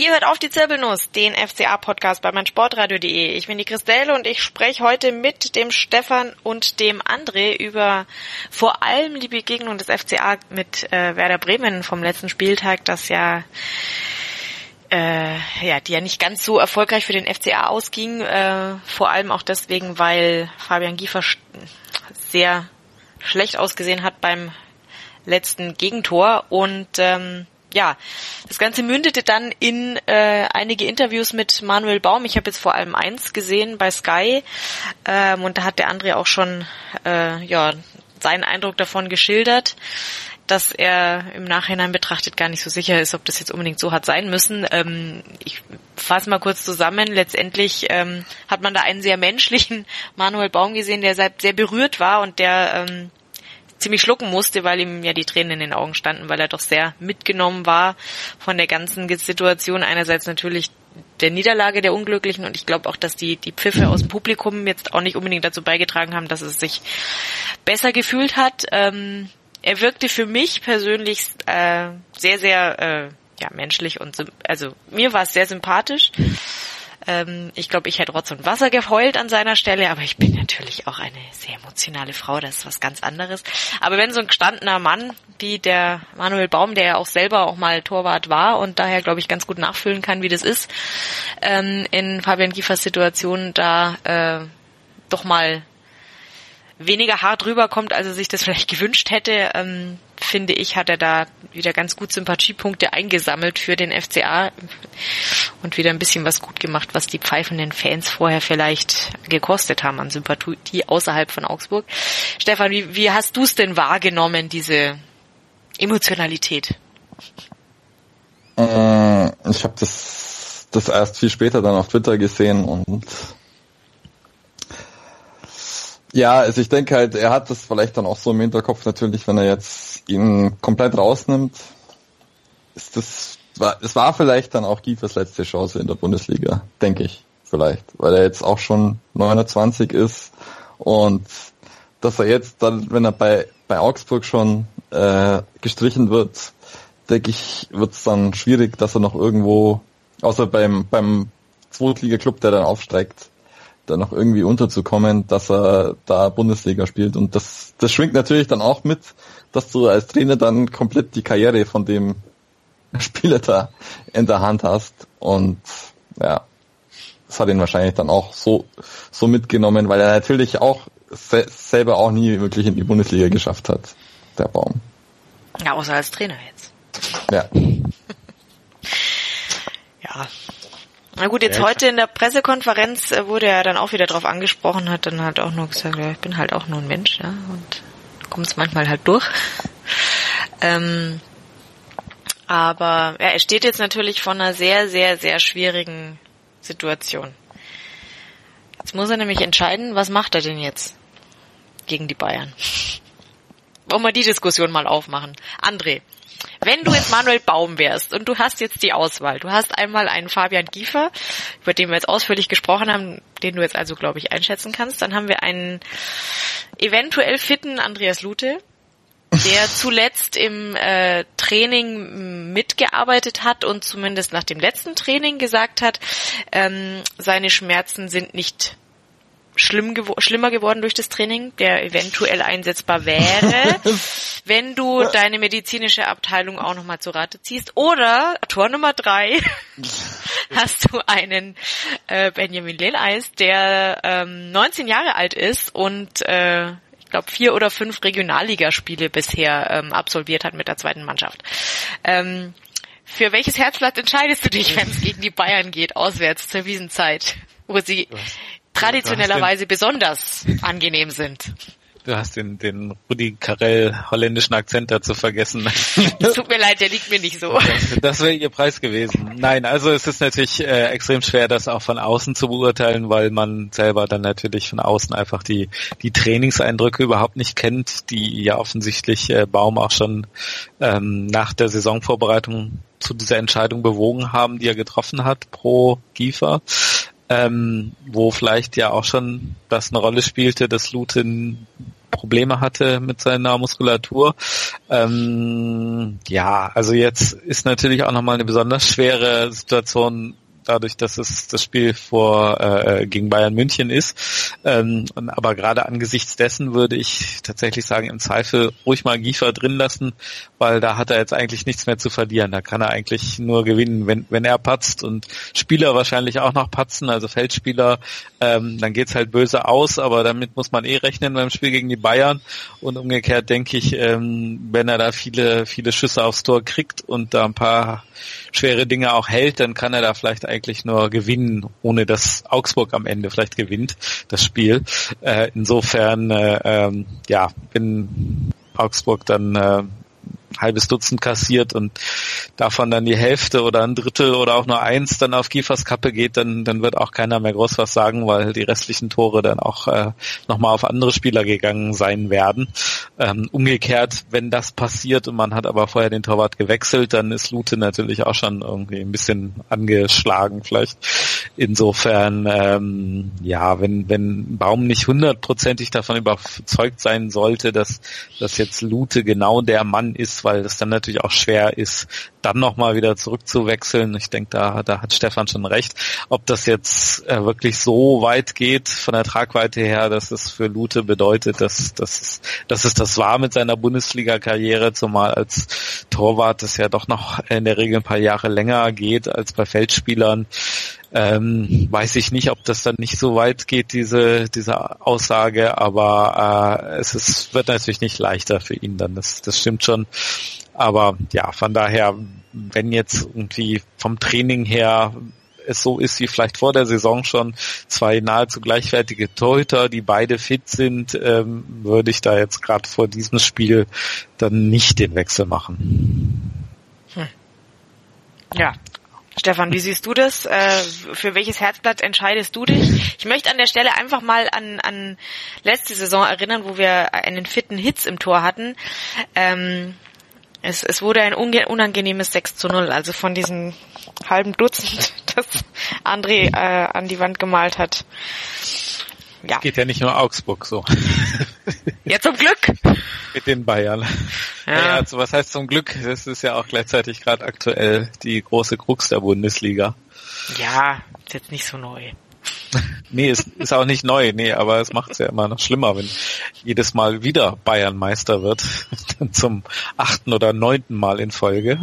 Ihr hört auf die Zirbelnuss, den FCA-Podcast bei meinsportradio.de. Ich bin die Christelle und ich spreche heute mit dem Stefan und dem André über vor allem die Begegnung des FCA mit äh, Werder Bremen vom letzten Spieltag, das ja äh, ja, die ja nicht ganz so erfolgreich für den FCA ausging, äh, vor allem auch deswegen, weil Fabian Giefer sehr schlecht ausgesehen hat beim letzten Gegentor und ähm, ja, das Ganze mündete dann in äh, einige Interviews mit Manuel Baum. Ich habe jetzt vor allem eins gesehen bei Sky ähm, und da hat der André auch schon äh, ja seinen Eindruck davon geschildert, dass er im Nachhinein betrachtet gar nicht so sicher ist, ob das jetzt unbedingt so hat sein müssen. Ähm, ich fasse mal kurz zusammen. Letztendlich ähm, hat man da einen sehr menschlichen Manuel Baum gesehen, der sehr berührt war und der ähm, ziemlich schlucken musste, weil ihm ja die Tränen in den Augen standen, weil er doch sehr mitgenommen war von der ganzen Situation. Einerseits natürlich der Niederlage der Unglücklichen und ich glaube auch, dass die, die Pfiffe aus dem Publikum jetzt auch nicht unbedingt dazu beigetragen haben, dass es sich besser gefühlt hat. Ähm, er wirkte für mich persönlich äh, sehr, sehr äh, ja, menschlich und also mir war es sehr sympathisch. Ähm, ich glaube, ich hätte Rotz und Wasser geheult an seiner Stelle, aber ich bin natürlich auch eine sehr emotionale Frau, das ist was ganz anderes. Aber wenn so ein gestandener Mann wie der Manuel Baum, der ja auch selber auch mal Torwart war und daher, glaube ich, ganz gut nachfühlen kann, wie das ist, ähm, in Fabian Giefers Situation da äh, doch mal weniger hart rüberkommt, als er sich das vielleicht gewünscht hätte, ähm, finde ich, hat er da wieder ganz gut Sympathiepunkte eingesammelt für den FCA und wieder ein bisschen was gut gemacht, was die pfeifenden Fans vorher vielleicht gekostet haben an Sympathie außerhalb von Augsburg. Stefan, wie, wie hast du es denn wahrgenommen, diese Emotionalität? Äh, ich habe das, das erst viel später dann auf Twitter gesehen und ja, also ich denke halt, er hat das vielleicht dann auch so im Hinterkopf natürlich, wenn er jetzt ihn komplett rausnimmt, ist das es war vielleicht dann auch Giefers letzte Chance in der Bundesliga, denke ich vielleicht, weil er jetzt auch schon 29 ist und dass er jetzt dann, wenn er bei bei Augsburg schon äh, gestrichen wird, denke ich, wird es dann schwierig, dass er noch irgendwo, außer beim beim Zweitliga-Club, der dann aufsteigt, da noch irgendwie unterzukommen, dass er da Bundesliga spielt. Und das, das schwingt natürlich dann auch mit, dass du als Trainer dann komplett die Karriere von dem Spieler da in der Hand hast. Und ja, das hat ihn wahrscheinlich dann auch so, so mitgenommen, weil er natürlich auch se selber auch nie wirklich in die Bundesliga geschafft hat, der Baum. Ja, außer als Trainer jetzt. Ja. ja. Na gut, jetzt ja, heute in der Pressekonferenz äh, wurde er dann auch wieder drauf angesprochen, hat dann halt auch nur gesagt, ja, ich bin halt auch nur ein Mensch, ja, und kommt es manchmal halt durch. ähm, aber ja, er steht jetzt natürlich vor einer sehr, sehr, sehr schwierigen Situation. Jetzt muss er nämlich entscheiden, was macht er denn jetzt gegen die Bayern? Wollen wir die Diskussion mal aufmachen? André, wenn du jetzt Manuel Baum wärst und du hast jetzt die Auswahl, du hast einmal einen Fabian Giefer, über den wir jetzt ausführlich gesprochen haben, den du jetzt also, glaube ich, einschätzen kannst, dann haben wir einen eventuell fitten Andreas Lute, der zuletzt im äh, Training mitgearbeitet hat und zumindest nach dem letzten Training gesagt hat, ähm, seine Schmerzen sind nicht schlimm gewo schlimmer geworden durch das Training, der eventuell einsetzbar wäre, wenn du deine medizinische Abteilung auch nochmal zu Rate ziehst. Oder Tor Nummer drei hast du einen äh, Benjamin Lehleis, der ähm, 19 Jahre alt ist und äh, ich glaube, vier oder fünf Regionalligaspiele bisher ähm, absolviert hat mit der zweiten Mannschaft. Ähm, für welches Herzblatt entscheidest du dich, wenn es gegen die Bayern geht, auswärts zur Wiesenzeit, wo sie traditionellerweise besonders angenehm sind? Du hast den, den Rudi Carell holländischen Akzent dazu vergessen. Es tut mir leid, der liegt mir nicht so. Das, das wäre ihr Preis gewesen. Nein, also es ist natürlich äh, extrem schwer, das auch von außen zu beurteilen, weil man selber dann natürlich von außen einfach die, die Trainingseindrücke überhaupt nicht kennt, die ja offensichtlich äh, Baum auch schon ähm, nach der Saisonvorbereitung zu dieser Entscheidung bewogen haben, die er getroffen hat pro Giefer ähm, wo vielleicht ja auch schon das eine Rolle spielte, dass Lutin Probleme hatte mit seiner Muskulatur. Ähm, ja, also jetzt ist natürlich auch nochmal eine besonders schwere Situation dadurch, dass es das Spiel vor äh, gegen Bayern München ist. Ähm, aber gerade angesichts dessen würde ich tatsächlich sagen, im Zweifel ruhig mal Giefer drin lassen, weil da hat er jetzt eigentlich nichts mehr zu verlieren. Da kann er eigentlich nur gewinnen, wenn, wenn er patzt und Spieler wahrscheinlich auch noch patzen, also Feldspieler, ähm, dann geht's halt böse aus, aber damit muss man eh rechnen beim Spiel gegen die Bayern. Und umgekehrt denke ich, ähm, wenn er da viele, viele Schüsse aufs Tor kriegt und da ein paar schwere Dinge auch hält, dann kann er da vielleicht eigentlich nur gewinnen, ohne dass Augsburg am Ende vielleicht gewinnt, das Spiel. Äh, insofern, äh, ähm, ja, wenn Augsburg dann äh, halbes Dutzend kassiert und davon dann die Hälfte oder ein Drittel oder auch nur eins dann auf Kiefers Kappe geht, dann, dann wird auch keiner mehr groß was sagen, weil die restlichen Tore dann auch äh, nochmal auf andere Spieler gegangen sein werden. Ähm, umgekehrt, wenn das passiert und man hat aber vorher den Torwart gewechselt, dann ist Lute natürlich auch schon irgendwie ein bisschen angeschlagen vielleicht. Insofern, ähm, ja, wenn, wenn Baum nicht hundertprozentig davon überzeugt sein sollte, dass, dass jetzt Lute genau der Mann ist, weil das dann natürlich auch schwer ist, dann nochmal wieder zurückzuwechseln. Ich denke, da, da hat Stefan schon recht. Ob das jetzt äh, wirklich so weit geht von der Tragweite her, dass es für Lute bedeutet, dass, dass, dass es das war mit seiner Bundesliga-Karriere, zumal als Torwart das ja doch noch in der Regel ein paar Jahre länger geht als bei Feldspielern. Ähm, weiß ich nicht, ob das dann nicht so weit geht, diese, diese Aussage, aber äh, es ist, wird natürlich nicht leichter für ihn dann, das, das stimmt schon. Aber ja, von daher, wenn jetzt irgendwie vom Training her es so ist wie vielleicht vor der Saison schon zwei nahezu gleichwertige Torhüter, die beide fit sind, ähm, würde ich da jetzt gerade vor diesem Spiel dann nicht den Wechsel machen. Hm. Ja, Stefan, wie siehst du das? Äh, für welches Herzblatt entscheidest du dich? Ich möchte an der Stelle einfach mal an, an letzte Saison erinnern, wo wir einen fitten Hitz im Tor hatten. Ähm, Es, es wurde ein unangenehmes 6 zu 0, also von diesem halben Dutzend, das André äh, an die Wand gemalt hat. Ja. Geht ja nicht nur Augsburg so. Ja, zum Glück. Mit den Bayern. Ja. ja, also was heißt zum Glück? Das ist ja auch gleichzeitig gerade aktuell die große Krux der Bundesliga. Ja, ist jetzt nicht so neu. nee, ist, ist auch nicht neu, nee, aber es macht es ja immer noch schlimmer, wenn jedes Mal wieder Bayern Meister wird, dann zum achten oder neunten Mal in Folge,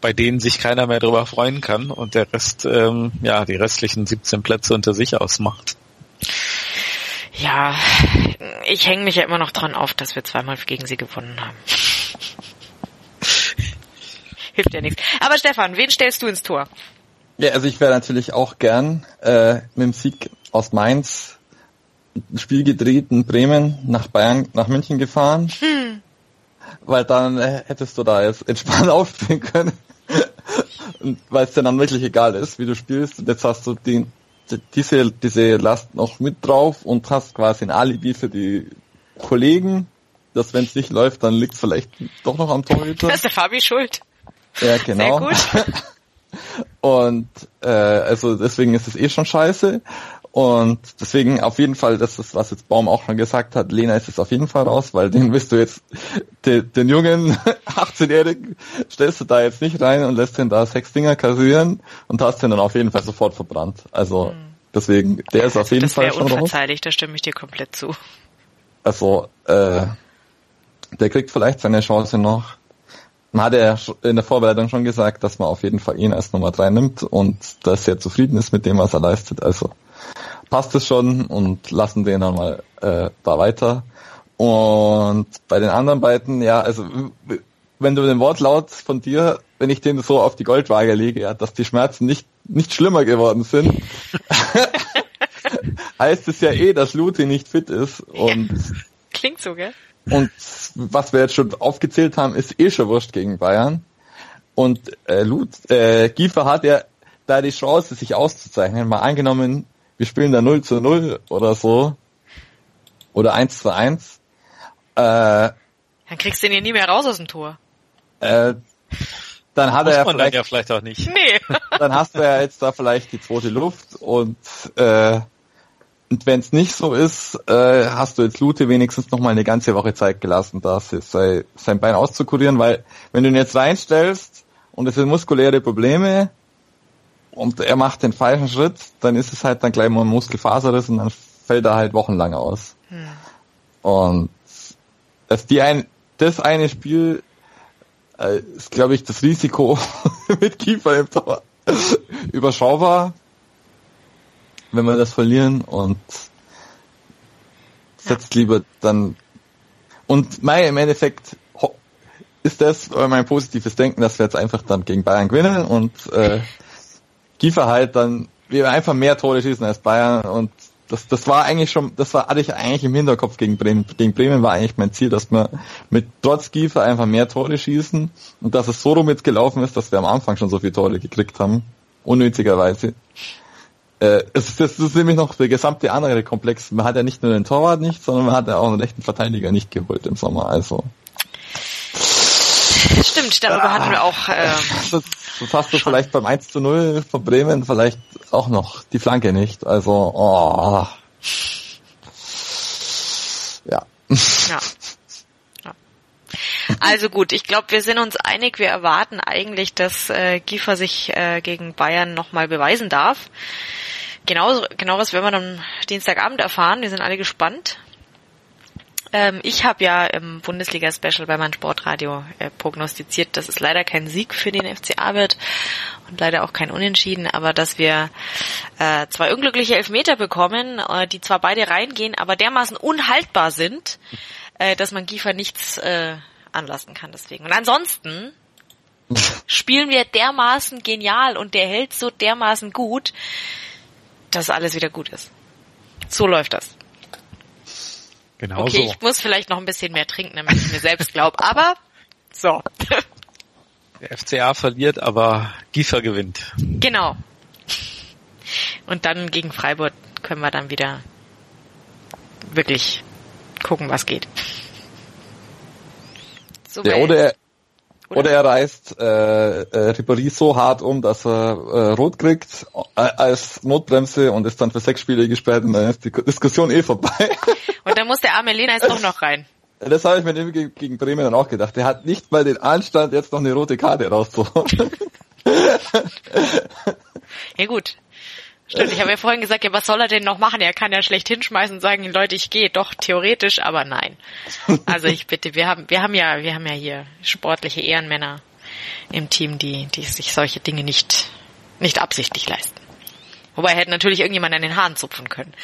bei denen sich keiner mehr darüber freuen kann und der Rest, ähm, ja, die restlichen 17 Plätze unter sich ausmacht. Ja, ich hänge mich ja immer noch dran auf, dass wir zweimal gegen sie gewonnen haben. Hilft ja nichts. Aber Stefan, wen stellst du ins Tor? Ja, also ich wäre natürlich auch gern äh, mit dem Sieg aus Mainz ein Spiel gedreht in Bremen nach Bayern, nach München gefahren. Hm. Weil dann äh, hättest du da jetzt entspannt aufspielen können. weil es dir dann wirklich egal ist, wie du spielst. Und jetzt hast du den, diese, diese Last noch mit drauf und hast quasi ein Alibi für die Kollegen, dass wenn es nicht läuft, dann liegt es vielleicht doch noch am Torhüter. Das ist der Fabi schuld. Ja, genau. Sehr gut. Und äh, also deswegen ist es eh schon scheiße. Und deswegen auf jeden Fall, das ist, was jetzt Baum auch schon gesagt hat, Lena ist es auf jeden Fall raus, weil den wirst du jetzt, den, den jungen 18-Jährigen stellst du da jetzt nicht rein und lässt den da sechs Dinger kassieren und hast den dann auf jeden Fall sofort verbrannt. Also mhm. deswegen, der ist auf jeden das Fall schon raus. da stimme ich dir komplett zu. Also, äh, der kriegt vielleicht seine Chance noch man hat ja in der Vorbereitung schon gesagt, dass man auf jeden Fall ihn als Nummer drei nimmt und dass er zufrieden ist mit dem, was er leistet. Also passt es schon und lassen den dann mal äh, da weiter. Und bei den anderen beiden, ja, also wenn du den Wortlaut von dir, wenn ich den so auf die Goldwaage lege, ja, dass die Schmerzen nicht nicht schlimmer geworden sind, heißt es ja eh, dass Luthi nicht fit ist und klingt so, gell? Und was wir jetzt schon aufgezählt haben, ist eh schon wurscht gegen Bayern. Und äh, Lut, äh, Giefer hat ja da die Chance, sich auszuzeichnen. Mal angenommen, wir spielen da 0 zu 0 oder so. Oder 1 zu 1. Äh, dann kriegst du den ja nie mehr raus aus dem Tor. Äh, dann hat Muss er man vielleicht, ja vielleicht auch nicht. Nee. dann hast du ja jetzt da vielleicht die zweite Luft und äh, und wenn es nicht so ist, äh, hast du jetzt Lute wenigstens noch mal eine ganze Woche Zeit gelassen, das sei, sein Bein auszukurieren, weil wenn du ihn jetzt reinstellst und es sind muskuläre Probleme und er macht den falschen Schritt, dann ist es halt dann gleich mal ein Muskelfaserriss und dann fällt er halt wochenlang aus. Hm. Und das, die ein, das eine Spiel äh, ist, glaube ich, das Risiko mit Kiefer im Tor überschaubar wenn wir das verlieren und setzt lieber dann und mein im Endeffekt ist das mein positives Denken, dass wir jetzt einfach dann gegen Bayern gewinnen und äh, Kiefer halt dann wir einfach mehr Tore schießen als Bayern und das, das war eigentlich schon, das war, hatte ich eigentlich im Hinterkopf gegen Bremen. Gegen Bremen war eigentlich mein Ziel, dass wir mit trotz Kiefer einfach mehr Tore schießen und dass es so rum jetzt gelaufen ist, dass wir am Anfang schon so viele Tore gekriegt haben. Unnötigerweise. Äh, es ist, das ist nämlich noch der gesamte andere Komplex. Man hat ja nicht nur den Torwart nicht, sondern man hat ja auch einen echten Verteidiger nicht geholt im Sommer. Also Stimmt, darüber ah, hatten wir auch. Äh, hast du vielleicht beim 1 zu 0 von Bremen vielleicht auch noch die Flanke nicht. Also, oh. Ja. Ja. Also gut, ich glaube, wir sind uns einig. Wir erwarten eigentlich, dass äh, Giefer sich äh, gegen Bayern nochmal beweisen darf. Genau, genau was werden wir dann Dienstagabend erfahren. Wir sind alle gespannt. Ähm, ich habe ja im Bundesliga-Special bei meinem Sportradio äh, prognostiziert, dass es leider kein Sieg für den FCA wird und leider auch kein Unentschieden, aber dass wir äh, zwei unglückliche Elfmeter bekommen, äh, die zwar beide reingehen, aber dermaßen unhaltbar sind, äh, dass man Giefer nichts äh, anlassen kann deswegen. Und ansonsten spielen wir dermaßen genial und der hält so dermaßen gut, dass alles wieder gut ist. So läuft das. Genau okay, so. ich muss vielleicht noch ein bisschen mehr trinken, damit ich mir selbst glaube, aber so. Der FCA verliert, aber Giefer gewinnt. Genau. Und dann gegen Freiburg können wir dann wieder wirklich gucken, was geht. So ja, oder, er, Oder er reißt äh, äh, Ribéry so hart um, dass er äh, rot kriegt äh, als Notbremse und ist dann für sechs Spiele gesperrt und dann ist die Diskussion eh vorbei. Und dann muss der arme Lena jetzt auch noch rein. Das habe ich mir nämlich gegen Bremen dann auch gedacht. Der hat nicht mal den Anstand, jetzt noch eine rote Karte rauszuholen. Ja gut. Stimmt, ich habe ja vorhin gesagt, ja, was soll er denn noch machen? Er kann ja schlecht hinschmeißen und sagen, Leute, ich gehe. Doch, theoretisch, aber nein. Also ich bitte, wir haben, wir haben ja, wir haben ja hier sportliche Ehrenmänner im Team, die, die sich solche Dinge nicht, nicht absichtlich leisten. Wobei er hätte natürlich irgendjemand an den Haaren zupfen können.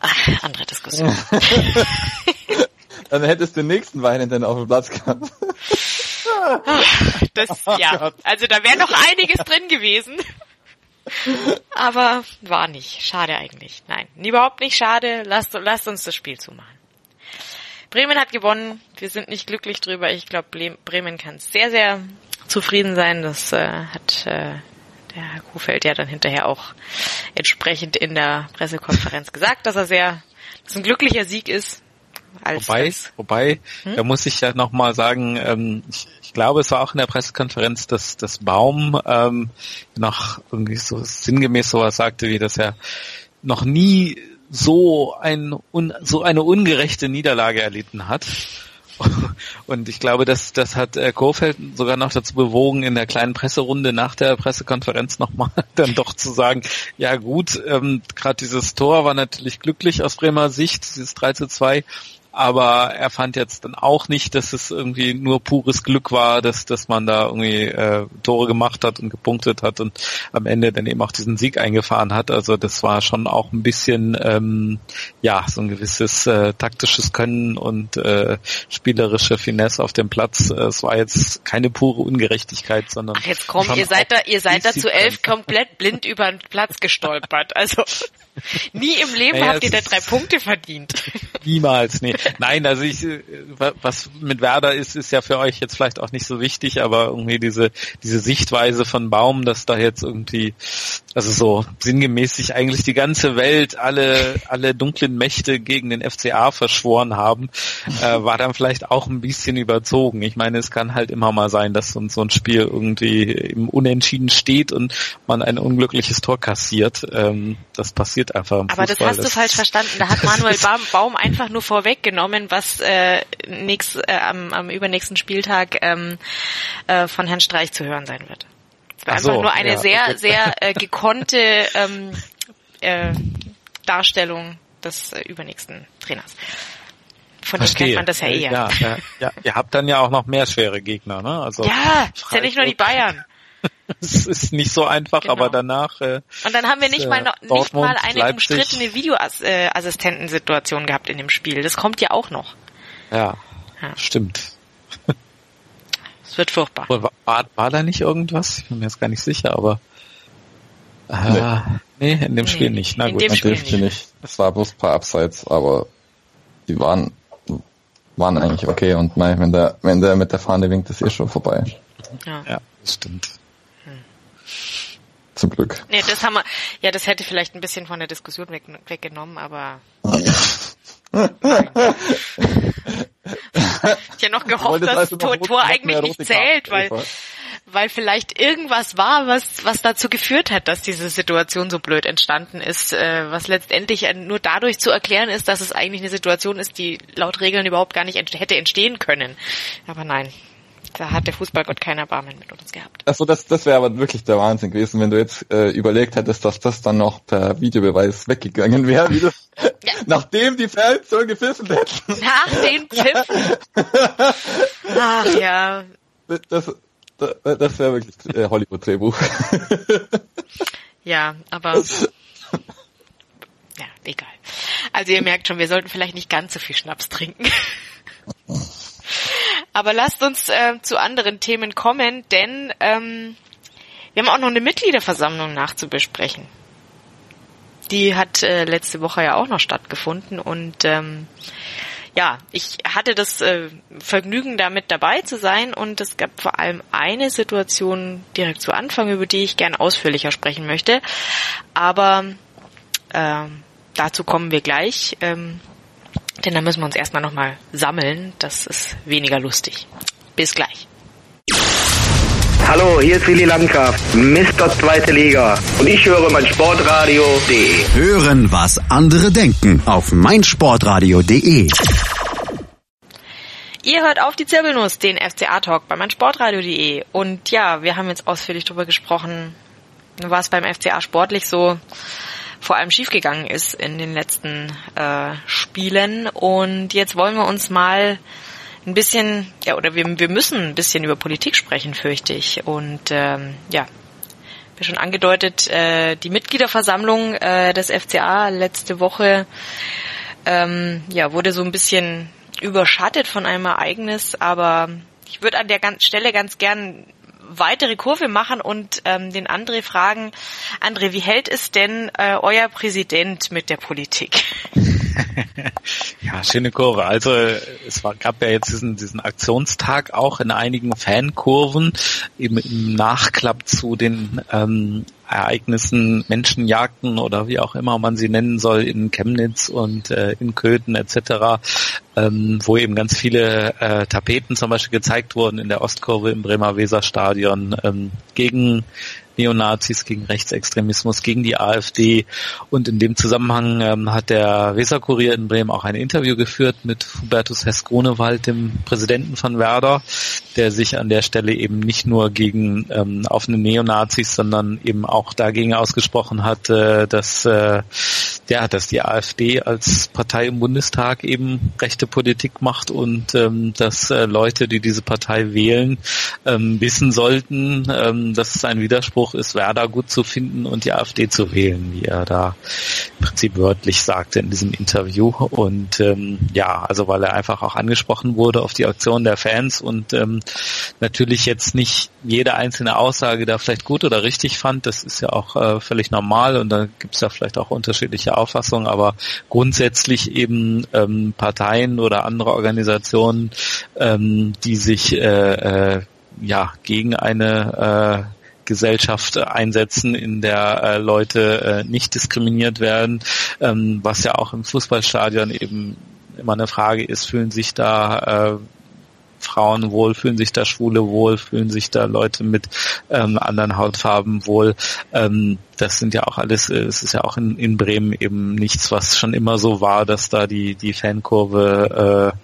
Ach, andere Diskussion. dann hättest du den nächsten Weinenden auf dem Platz gehabt. Das, ja, also da wäre noch einiges drin gewesen. Aber war nicht. Schade eigentlich. Nein, überhaupt nicht schade. Lasst, lasst uns das Spiel zumachen. Bremen hat gewonnen. Wir sind nicht glücklich drüber. Ich glaube, Bremen kann sehr, sehr zufrieden sein. Das äh, hat äh, der Herr Kuhfeld ja dann hinterher auch entsprechend in der Pressekonferenz gesagt, dass er sehr, dass ein glücklicher Sieg ist. Als wobei, das, wobei, Hm? da muss ich ja nochmal sagen, ähm, ich, ich glaube, es war auch in der Pressekonferenz, dass das Baum ähm, noch irgendwie so sinngemäß sowas sagte, wie dass er noch nie so ein un, so eine ungerechte Niederlage erlitten hat. Und ich glaube, das, das hat äh, Kofeld sogar noch dazu bewogen, in der kleinen Presserunde nach der Pressekonferenz nochmal dann doch zu sagen, ja gut, ähm, gerade dieses Tor war natürlich glücklich aus Bremer Sicht, dieses 3 zu 2, aber er fand jetzt dann auch nicht, dass es irgendwie nur pures Glück war, dass, dass man da irgendwie äh, Tore gemacht hat und gepunktet hat und am Ende dann eben auch diesen Sieg eingefahren hat. Also das war schon auch ein bisschen ähm, ja so ein gewisses äh, taktisches Können und äh, spielerische Finesse auf dem Platz. Äh, Es war jetzt keine pure Ungerechtigkeit, sondern Ach, jetzt komm, schon ihr seid da, ihr seid da zu elf komplett blind über den Platz gestolpert. Also nie im Leben Naja, habt ihr da drei Punkte verdient. Niemals, nee. Nein, also ich, äh, wa- was mit Werder ist, ist ja für euch jetzt vielleicht auch nicht so wichtig, aber irgendwie diese, diese Sichtweise von Baum, dass da jetzt irgendwie, also so sinngemäß sich eigentlich die ganze Welt, alle, alle dunklen Mächte gegen den FCA verschworen haben, äh, war dann vielleicht auch ein bisschen überzogen. Ich meine, es kann halt immer mal sein, dass so, ein- so ein Spiel irgendwie im Unentschieden steht und man ein unglückliches Tor kassiert. Ähm, das passiert einfach im Aber das hast du falsch verstanden. Da hat Manuel Baum, einfach nur vorweggenommen, was äh, nächst, äh, am, am übernächsten Spieltag ähm, äh, von Herrn Streich zu hören sein wird. Es war Ach so, einfach nur eine ja, sehr, okay. sehr äh, gekonnte ähm, äh, Darstellung des äh, übernächsten Trainers. Von dem kennt man das ja eher. Ja, ja, ja, ihr habt dann ja auch noch mehr schwere Gegner, ne? Also Ja, ist ja nicht nur die Bayern. es ist nicht so einfach, Genau. aber danach äh, Und dann haben wir nicht Äh, mal noch, nicht mal eine Leipzig. umstrittene Videoassistentensituation gehabt in dem Spiel. Das kommt ja auch noch. ja, Ja. stimmt. Es wird furchtbar. War, war, war da nicht irgendwas? Ich bin mir jetzt gar nicht sicher, aber äh, nee. in dem Spiel nicht. Na in gut. dem Man Spiel dürfte nicht. Es war bloß ein paar Abseits, aber die waren, waren eigentlich okay und nein, wenn der, wenn der mit der Fahne winkt, ist eh schon vorbei. Ja. ja, das stimmt. Zum Glück. Nee, das haben wir, ja, das hätte vielleicht ein bisschen von der Diskussion weg, weggenommen, aber ich ja noch gehofft, dass also Tor, eigentlich nicht zählt, weil, weil vielleicht irgendwas war, was, was dazu geführt hat, dass diese Situation so blöd entstanden ist, äh, was letztendlich nur dadurch zu erklären ist, dass es eigentlich eine Situation ist, die laut Regeln überhaupt gar nicht ent hätte entstehen können. Aber nein, da hat der Fußballgott kein Erbarmen mit uns gehabt. Also das, das wäre aber wirklich der Wahnsinn gewesen, wenn du jetzt äh, überlegt hättest, dass das dann noch per Videobeweis weggegangen wäre, wie das, nachdem die Fans so gepfiffen hätten. Nach den Pfiffen. Ach ja, Das, das, das wäre wirklich äh, Hollywood-Drehbuch. Ja, aber ja, egal. Also ihr merkt schon, wir sollten vielleicht nicht ganz so viel Schnaps trinken. Aber lasst uns äh, zu anderen Themen kommen, denn ähm, wir haben auch noch eine Mitgliederversammlung nachzubesprechen. Die hat äh, letzte Woche ja auch noch stattgefunden und ähm, ja, ich hatte das äh, Vergnügen, da mit dabei zu sein und es gab vor allem eine Situation direkt zu Anfang, über die ich gern ausführlicher sprechen möchte. Aber ähm, dazu kommen wir gleich, ähm, denn da müssen wir uns erstmal nochmal sammeln. Das ist weniger lustig. Bis gleich. Hallo, hier ist Willi Landgraf, Mr. Zweite Liga. Und ich höre mein Sportradio.de. Hören, was andere denken auf meinsportradio.de. Ihr hört auf die Zirbelnuss, den FCA-Talk bei meinsportradio.de. Und ja, wir haben jetzt ausführlich darüber gesprochen, was beim FCA sportlich so vor allem schiefgegangen ist in den letzten äh, Spielen. Und jetzt wollen wir uns mal ein bisschen, ja, oder wir, wir müssen ein bisschen über Politik sprechen, fürchte ich. Und ähm, ja, wie schon angedeutet, äh, die Mitgliederversammlung äh, des FCA letzte Woche ähm, ja, wurde so ein bisschen überschattet von einem Ereignis, aber ich würde an der Stelle ganz gern weitere Kurve machen und ähm, den André fragen, André, wie hält es denn äh, euer Präsident mit der Politik? ja, schöne Kurve. Also es war, gab ja jetzt diesen, diesen Aktionstag auch in einigen Fankurven, eben im Nachklapp zu den ähm, Ereignissen, Menschenjagden oder wie auch immer man sie nennen soll in Chemnitz und äh, in Köthen etc., ähm, wo eben ganz viele äh, Tapeten zum Beispiel gezeigt wurden in der Ostkurve im Bremer Weserstadion ähm, gegen Neonazis, gegen Rechtsextremismus, gegen die AfD. Und in dem Zusammenhang ähm, hat der Weserkurier in Bremen auch ein Interview geführt mit Hubertus Hess-Grunewald, dem Präsidenten von Werder, der sich an der Stelle eben nicht nur gegen ähm, offene Neonazis, sondern eben auch dagegen ausgesprochen hat, äh, dass äh, ja, dass die AfD als Partei im Bundestag eben rechte Politik macht und ähm, dass äh, Leute, die diese Partei wählen, ähm, wissen sollten, ähm, dass es ein Widerspruch ist, Werder gut zu finden und die AfD zu wählen, wie er da im Prinzip wörtlich sagte in diesem Interview. Und ähm, ja, also weil er einfach auch angesprochen wurde auf die Aktion der Fans und ähm, natürlich jetzt nicht jede einzelne Aussage da vielleicht gut oder richtig fand, das ist ja auch äh, völlig normal und da gibt es ja vielleicht auch unterschiedliche Auffassungen, aber grundsätzlich eben ähm, Parteien oder andere Organisationen, ähm, die sich äh, äh, ja gegen eine äh, Gesellschaft einsetzen, in der äh, Leute äh, nicht diskriminiert werden, ähm, was ja auch im Fußballstadion eben immer eine Frage ist, fühlen sich da äh, Frauen wohl, fühlen sich da Schwule wohl, fühlen sich da Leute mit ähm, anderen Hautfarben wohl. Ähm, das sind ja auch alles, äh, es ist ja auch in, in Bremen eben nichts, was schon immer so war, dass da die, die Fankurve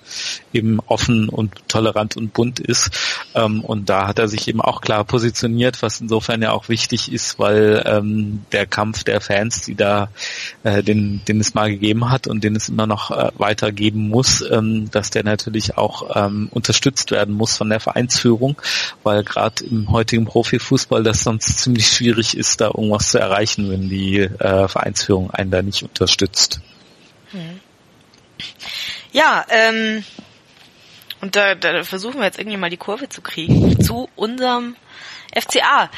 äh, eben offen und tolerant und bunt ist. Ähm, und da hat er sich eben auch klar positioniert, was insofern ja auch wichtig ist, weil ähm, der Kampf der Fans, die da, äh, den, den es mal gegeben hat und den es immer noch äh, weitergeben muss, ähm, dass der natürlich auch ähm, unterstützt werden muss von der Vereinsführung, weil gerade im heutigen Profifußball das sonst ziemlich schwierig ist, da irgendwas zu erreichen, wenn die äh, Vereinsführung einen da nicht unterstützt. Hm. Ja, ähm, und da, da versuchen wir jetzt irgendwie mal die Kurve zu kriegen zu unserem FCA.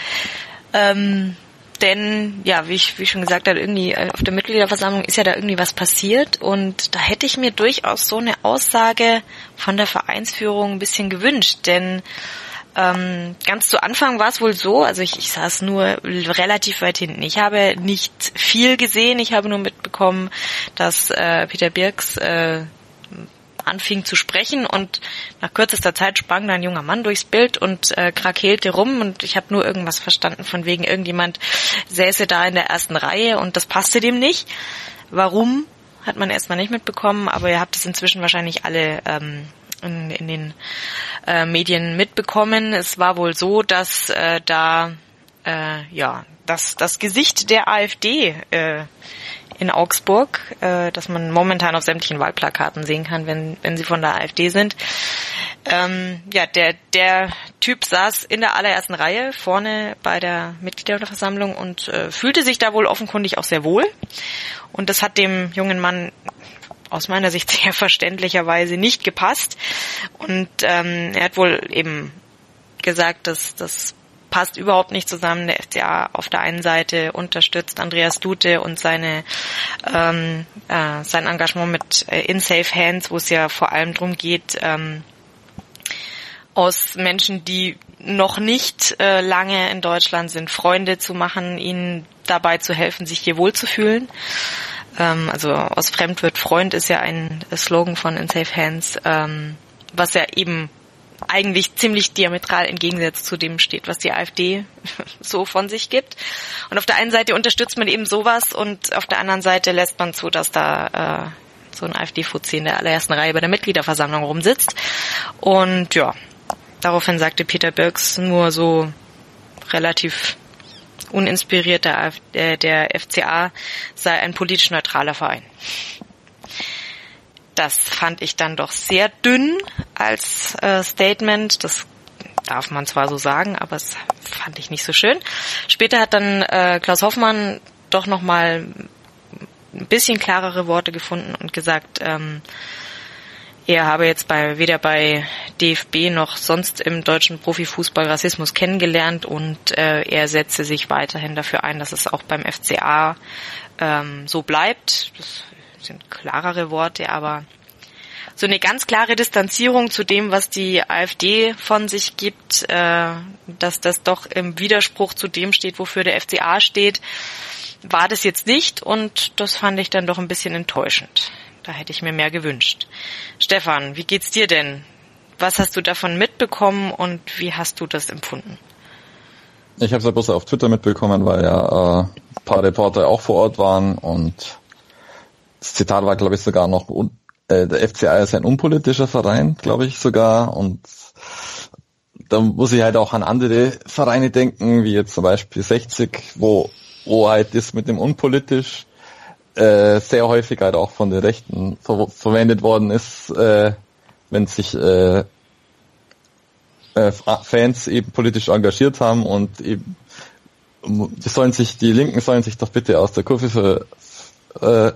Ähm, denn, ja, wie ich, wie schon gesagt habe, irgendwie äh, auf der Mitgliederversammlung ist ja da irgendwie was passiert und da hätte ich mir durchaus so eine Aussage von der Vereinsführung ein bisschen gewünscht, denn ähm, ganz zu Anfang war es wohl so, also ich, ich saß nur relativ weit hinten. Ich habe nicht viel gesehen, ich habe nur mitbekommen, dass äh, Peter Birks äh, anfing zu sprechen und nach kürzester Zeit sprang da ein junger Mann durchs Bild und äh, krakeelte rum und ich habe nur irgendwas verstanden von wegen irgendjemand säße da in der ersten Reihe und das passte dem nicht. Warum hat man erstmal nicht mitbekommen, aber ihr habt es inzwischen wahrscheinlich alle ähm, in, in den äh, Medien mitbekommen. Es war wohl so, dass äh, da äh, ja dass das Gesicht der AfD äh, in Augsburg, äh, dass man momentan auf sämtlichen Wahlplakaten sehen kann, wenn, wenn sie von der AfD sind. Ähm, ja, der, der Typ saß in der allerersten Reihe vorne bei der Mitgliederversammlung und äh, fühlte sich da wohl offenkundig auch sehr wohl. Und das hat dem jungen Mann aus meiner Sicht sehr verständlicherweise nicht gepasst. Und ähm, er hat wohl eben gesagt, dass das passt überhaupt nicht zusammen. Der FCA auf der einen Seite unterstützt Andreas Dute und seine ähm, äh, sein Engagement mit äh, In Safe Hands, wo es ja vor allem darum geht, ähm, aus Menschen, die noch nicht äh, lange in Deutschland sind, Freunde zu machen, ihnen dabei zu helfen, sich hier wohlzufühlen. Ähm, also aus Fremd wird Freund ist ja ein Slogan von In Safe Hands, ähm, was ja eben eigentlich ziemlich diametral entgegensetzt zu dem steht, was die AfD so von sich gibt. Und auf der einen Seite unterstützt man eben sowas und auf der anderen Seite lässt man zu, dass da äh, so ein AfD-Fuzzi in der allerersten Reihe bei der Mitgliederversammlung rumsitzt. Und ja, daraufhin sagte Peter Birks nur so relativ uninspiriert, der, äh, der FCA sei ein politisch neutraler Verein. Das fand ich dann doch sehr dünn als äh, Statement. Das darf man zwar so sagen, aber es fand ich nicht so schön. Später hat dann äh, Klaus Hoffmann doch noch mal ein bisschen klarere Worte gefunden und gesagt, ähm, er habe jetzt bei weder bei DFB noch sonst im deutschen Profifußball Rassismus kennengelernt und äh, er setze sich weiterhin dafür ein, dass es auch beim FCA ähm, so bleibt. Das sind klarere Worte, aber so eine ganz klare Distanzierung zu dem, was die AfD von sich gibt, äh, dass das doch im Widerspruch zu dem steht, wofür der FCA steht, war das jetzt nicht und das fand ich dann doch ein bisschen enttäuschend. Da hätte ich mir mehr gewünscht. Stefan, wie geht's dir denn? Was hast du davon mitbekommen und wie hast du das empfunden? Ich habe es ja bloß auf Twitter mitbekommen, weil ja äh, ein paar Reporter auch vor Ort waren und das Zitat war, glaube ich, sogar noch, äh, der FCI ist ein unpolitischer Verein, glaube ich sogar und da muss ich halt auch an andere Vereine denken, wie jetzt zum Beispiel 60, wo, wo halt das mit dem unpolitisch äh, sehr häufig halt auch von den Rechten ver verwendet worden ist, äh, wenn sich äh, äh, Fans eben politisch engagiert haben und eben die sollen sich, die Linken sollen sich doch bitte aus der Kurve ver, äh,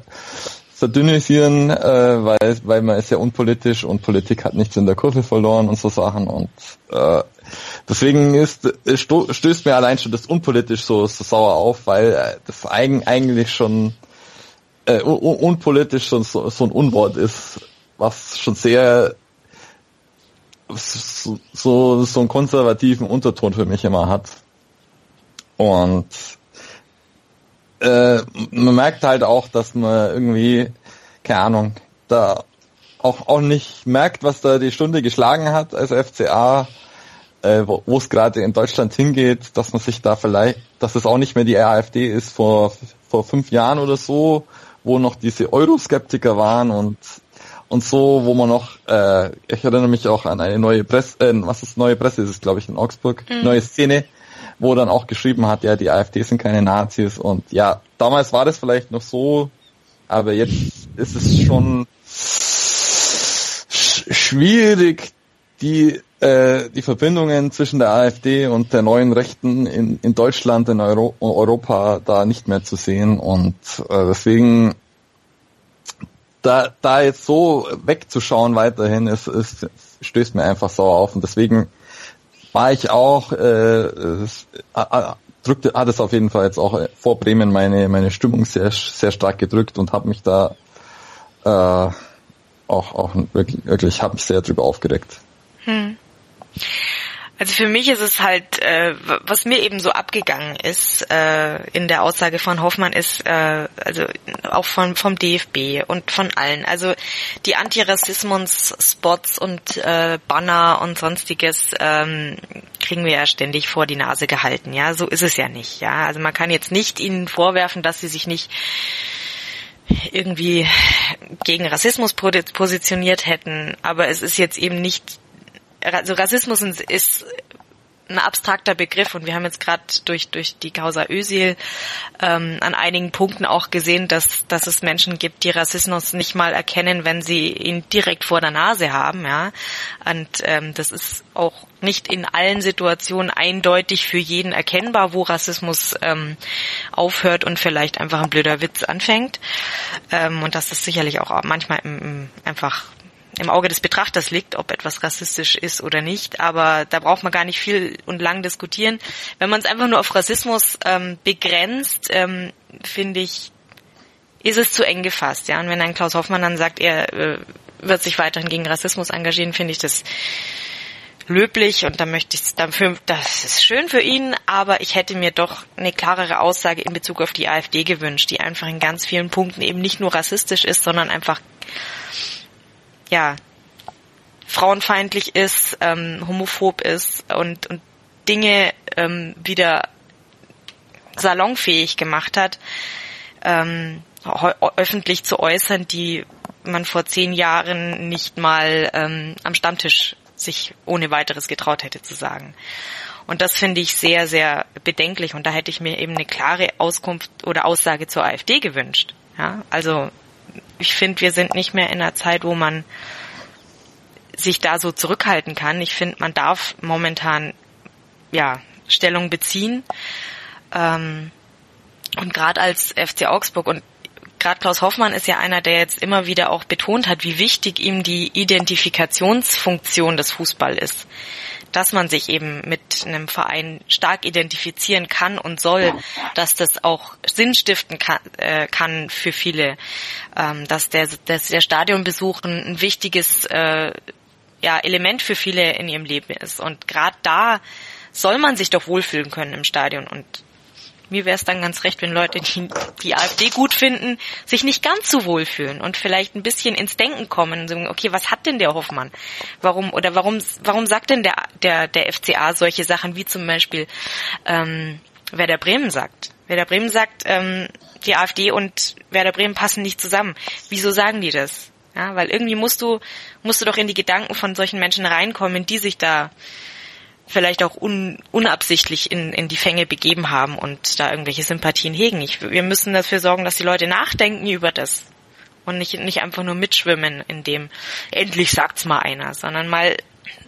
verdünnisieren, äh, weil, weil man ist ja unpolitisch und Politik hat nichts in der Kurve verloren und so Sachen und äh, deswegen ist stößt mir allein schon das unpolitisch so, so sauer auf, weil äh, das eigentlich schon äh, unpolitisch so, so ein Unwort ist, was schon sehr so, so, so einen konservativen Unterton für mich immer hat. Und äh, man merkt halt auch, dass man irgendwie, keine Ahnung, da auch, auch nicht merkt, was da die Stunde geschlagen hat als FCA, äh, wo es gerade in Deutschland hingeht, dass man sich da vielleicht, dass es auch nicht mehr die AfD ist vor, vor fünf Jahren oder so, wo noch diese Euroskeptiker waren und und so, wo man noch, äh, ich erinnere mich auch an eine neue Presse, äh, was ist neue Presse, ist es glaube ich in Augsburg, mhm. neue Szene, wo dann auch geschrieben hat, ja, die AfD sind keine Nazis und ja, damals war das vielleicht noch so, aber jetzt ist es schon schwierig, die äh, die Verbindungen zwischen der AfD und der neuen Rechten in, in Deutschland, in Euro Europa da nicht mehr zu sehen. Und äh, deswegen da, da jetzt so wegzuschauen weiterhin, ist, ist, stößt mir einfach sauer auf. Und deswegen war ich auch, äh, drückte, hat es auf jeden Fall jetzt auch vor Bremen meine, meine Stimmung sehr, sehr stark gedrückt und habe mich da äh, auch, auch wirklich, wirklich habe mich sehr drüber aufgeregt. Hm. Also für mich ist es halt, äh, was mir eben so abgegangen ist äh, in der Aussage von Hoffmann ist, äh, also auch von vom DFB und von allen, also die Antirassismus-Spots und äh, Banner und sonstiges ähm, kriegen wir ja ständig vor die Nase gehalten. Ja, so ist es ja nicht. Ja, also man kann jetzt nicht ihnen vorwerfen, dass sie sich nicht irgendwie gegen Rassismus positioniert hätten, aber es ist jetzt eben nicht also Rassismus ist ein abstrakter Begriff und wir haben jetzt gerade durch durch die Causa Özil ähm, an einigen Punkten auch gesehen, dass dass es Menschen gibt, die Rassismus nicht mal erkennen, wenn sie ihn direkt vor der Nase haben, ja. Und ähm, das ist auch nicht in allen Situationen eindeutig für jeden erkennbar, wo Rassismus ähm, aufhört und vielleicht einfach ein blöder Witz anfängt. Ähm, und dass das sicherlich auch manchmal im, im einfach im Auge des Betrachters liegt, ob etwas rassistisch ist oder nicht. Aber da braucht man gar nicht viel und lang diskutieren. Wenn man es einfach nur auf Rassismus ähm, begrenzt, ähm, finde ich, ist es zu eng gefasst. Ja, und wenn ein Klaus Hoffmann dann sagt, er äh, wird sich weiterhin gegen Rassismus engagieren, finde ich das löblich und da möchte ich dafür, das ist schön für ihn, aber ich hätte mir doch eine klarere Aussage in Bezug auf die AfD gewünscht, die einfach in ganz vielen Punkten eben nicht nur rassistisch ist, sondern einfach ja, frauenfeindlich ist, ähm, homophob ist und, und Dinge ähm, wieder salonfähig gemacht hat, ähm, öffentlich zu äußern, die man vor zehn Jahren nicht mal ähm, am Stammtisch sich ohne weiteres getraut hätte zu sagen. Und das finde ich sehr, sehr bedenklich. Und da hätte ich mir eben eine klare Auskunft oder Aussage zur AfD gewünscht. Ja, also ich finde, wir sind nicht mehr in einer Zeit, wo man sich da so zurückhalten kann. Ich finde, man darf momentan ja Stellung beziehen. Ähm, und gerade als FC Augsburg und gerade Klaus Hoffmann ist ja einer, der jetzt immer wieder auch betont hat, wie wichtig ihm die Identifikationsfunktion des Fußball ist. Dass man sich eben mit einem Verein stark identifizieren kann und soll, dass das auch Sinn stiften kann, äh, kann für viele, ähm, dass der, dass der Stadionbesuch ein, ein wichtiges äh, ja, Element für viele in ihrem Leben ist. Und gerade da soll man sich doch wohlfühlen können im Stadion. Und mir wäre es dann ganz recht, wenn Leute, die die AfD gut finden, sich nicht ganz so wohlfühlen und vielleicht ein bisschen ins Denken kommen und sagen, okay, was hat denn der Hoffmann? Warum oder warum warum sagt denn der der der FCA solche Sachen wie zum Beispiel ähm, Werder Bremen sagt? Werder Bremen sagt, ähm, die AfD und Werder Bremen passen nicht zusammen. Wieso sagen die das? Ja, weil irgendwie musst du musst du doch in die Gedanken von solchen Menschen reinkommen, die sich da vielleicht auch un, unabsichtlich in, in die Fänge begeben haben und da irgendwelche Sympathien hegen. Ich, wir müssen dafür sorgen, dass die Leute nachdenken über das und nicht, nicht einfach nur mitschwimmen in dem, endlich sagt's mal einer, sondern mal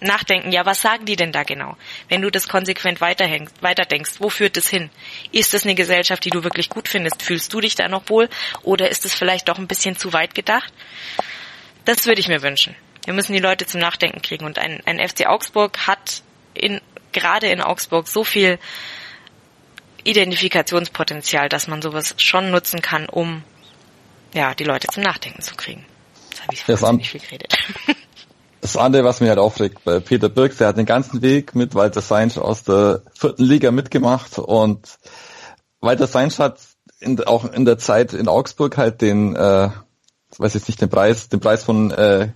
nachdenken, ja, was sagen die denn da genau? Wenn du das konsequent weiterhängst, weiterdenkst, wo führt das hin? Ist das eine Gesellschaft, die du wirklich gut findest? Fühlst du dich da noch wohl? Oder ist es vielleicht doch ein bisschen zu weit gedacht? Das würde ich mir wünschen. Wir müssen die Leute zum Nachdenken kriegen. Und ein, ein FC Augsburg hat in, gerade in Augsburg so viel Identifikationspotenzial, dass man sowas schon nutzen kann, um ja, die Leute zum Nachdenken zu kriegen. Das habe ich das an, viel geredet. Das andere, was mich halt aufregt, bei Peter Birks, der hat den ganzen Weg mit Walter Seinsch aus der vierten Liga mitgemacht und Walter Seinsch hat in, auch in der Zeit in Augsburg halt den, äh, weiß jetzt nicht den Preis, den Preis von äh,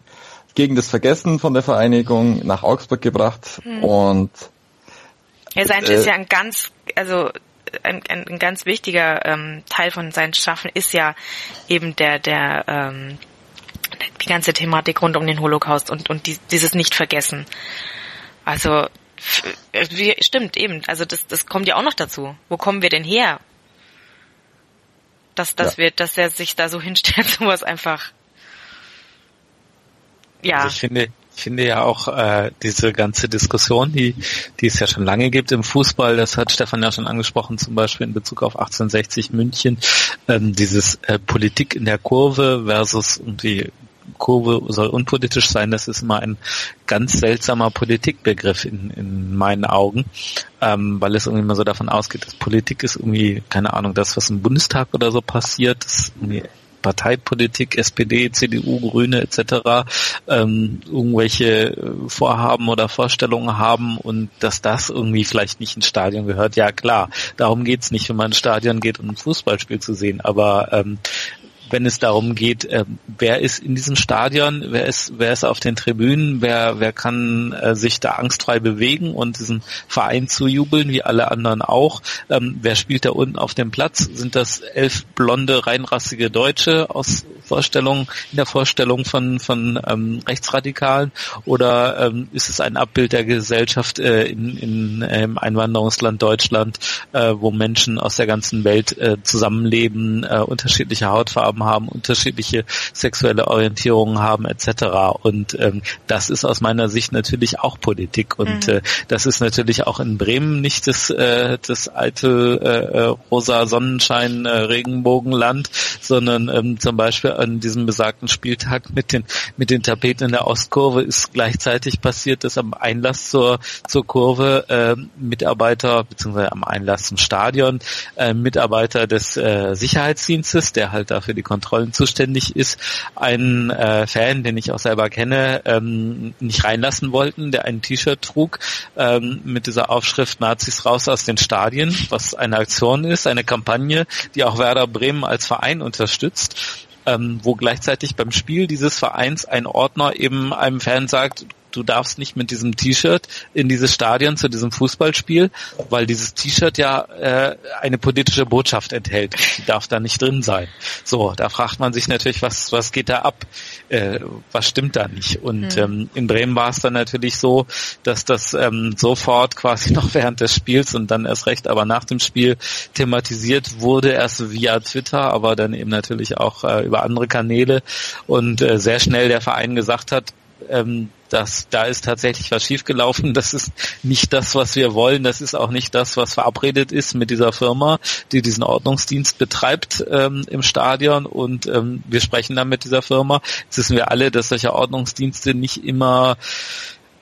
gegen das Vergessen von der Vereinigung nach Augsburg gebracht hm. und ja, sein äh, ist ja ein ganz, also ein, ein, ein ganz wichtiger ähm, Teil von seinem Schaffen ist ja eben der, der ähm, die ganze Thematik rund um den Holocaust und, und die, dieses Nicht-Vergessen. Also wie, stimmt eben, also das, das kommt ja auch noch dazu. Wo kommen wir denn her? Dass, dass ja. wir, dass er sich da so hinstellt, sowas einfach ja. Also ich finde, ich finde ja auch äh, diese ganze Diskussion, die, die es ja schon lange gibt im Fußball, das hat Stefan ja schon angesprochen, zum Beispiel in Bezug auf 1860 München, ähm, dieses äh, Politik in der Kurve versus irgendwie Kurve soll unpolitisch sein, das ist immer ein ganz seltsamer Politikbegriff in, in meinen Augen, ähm, weil es irgendwie immer so davon ausgeht, dass Politik ist irgendwie, keine Ahnung, das, was im Bundestag oder so passiert, ist irgendwie Parteipolitik, SPD, CDU, Grüne etc. Ähm, irgendwelche äh, Vorhaben oder Vorstellungen haben und dass das irgendwie vielleicht nicht ins Stadion gehört. Ja klar, darum geht's nicht, wenn man ins Stadion geht, um ein Fußballspiel zu sehen. Aber ähm, wenn es darum geht, äh, wer ist in diesem Stadion, wer ist, wer ist auf den Tribünen, wer, wer kann äh, sich da angstfrei bewegen und diesen Verein zujubeln, wie alle anderen auch. Ähm, wer spielt da unten auf dem Platz? Sind das elf blonde, reinrassige Deutsche aus Vorstellungen, in der Vorstellung von, von ähm, Rechtsradikalen oder ähm, ist es ein Abbild der Gesellschaft äh, in, in äh, im Einwanderungsland Deutschland, äh, wo Menschen aus der ganzen Welt äh, zusammenleben, äh, unterschiedliche Hautfarben haben, unterschiedliche sexuelle Orientierungen haben etc. Und ähm, das ist aus meiner Sicht natürlich auch Politik und mhm. äh, das ist natürlich auch in Bremen nicht das, äh, das alte äh, äh rosa Sonnenschein äh, Regenbogenland, sondern ähm, zum Beispiel an diesem besagten Spieltag mit den mit den Tapeten in der Ostkurve ist gleichzeitig passiert, dass am Einlass zur zur Kurve äh, Mitarbeiter beziehungsweise am Einlass zum Stadion äh, Mitarbeiter des äh, Sicherheitsdienstes, der halt dafür die Kontrollen zuständig ist, einen äh, Fan, den ich auch selber kenne, ähm, nicht reinlassen wollten, der ein T-Shirt trug ähm, mit dieser Aufschrift Nazis raus aus den Stadien, was eine Aktion ist, eine Kampagne, die auch Werder Bremen als Verein unterstützt ähm, wo gleichzeitig beim Spiel dieses Vereins ein Ordner eben einem Fan sagt, du darfst nicht mit diesem T-Shirt in dieses Stadion zu diesem Fußballspiel, weil dieses T-Shirt ja äh, eine politische Botschaft enthält. Die darf da nicht drin sein. So, da fragt man sich natürlich, was was geht da ab? Äh, was stimmt da nicht? Und mhm. ähm, in Bremen war es dann natürlich so, dass das ähm, sofort quasi noch während des Spiels und dann erst recht aber nach dem Spiel thematisiert wurde, erst via Twitter, aber dann eben natürlich auch äh, über andere Kanäle und äh, sehr schnell der Verein gesagt hat, ähm, dass da ist tatsächlich was schiefgelaufen. Das ist nicht das, was wir wollen. Das ist auch nicht das, was verabredet ist mit dieser Firma, die diesen Ordnungsdienst betreibt ähm, im Stadion. Und ähm, wir sprechen dann mit dieser Firma. Jetzt wissen wir alle, dass solche Ordnungsdienste nicht immer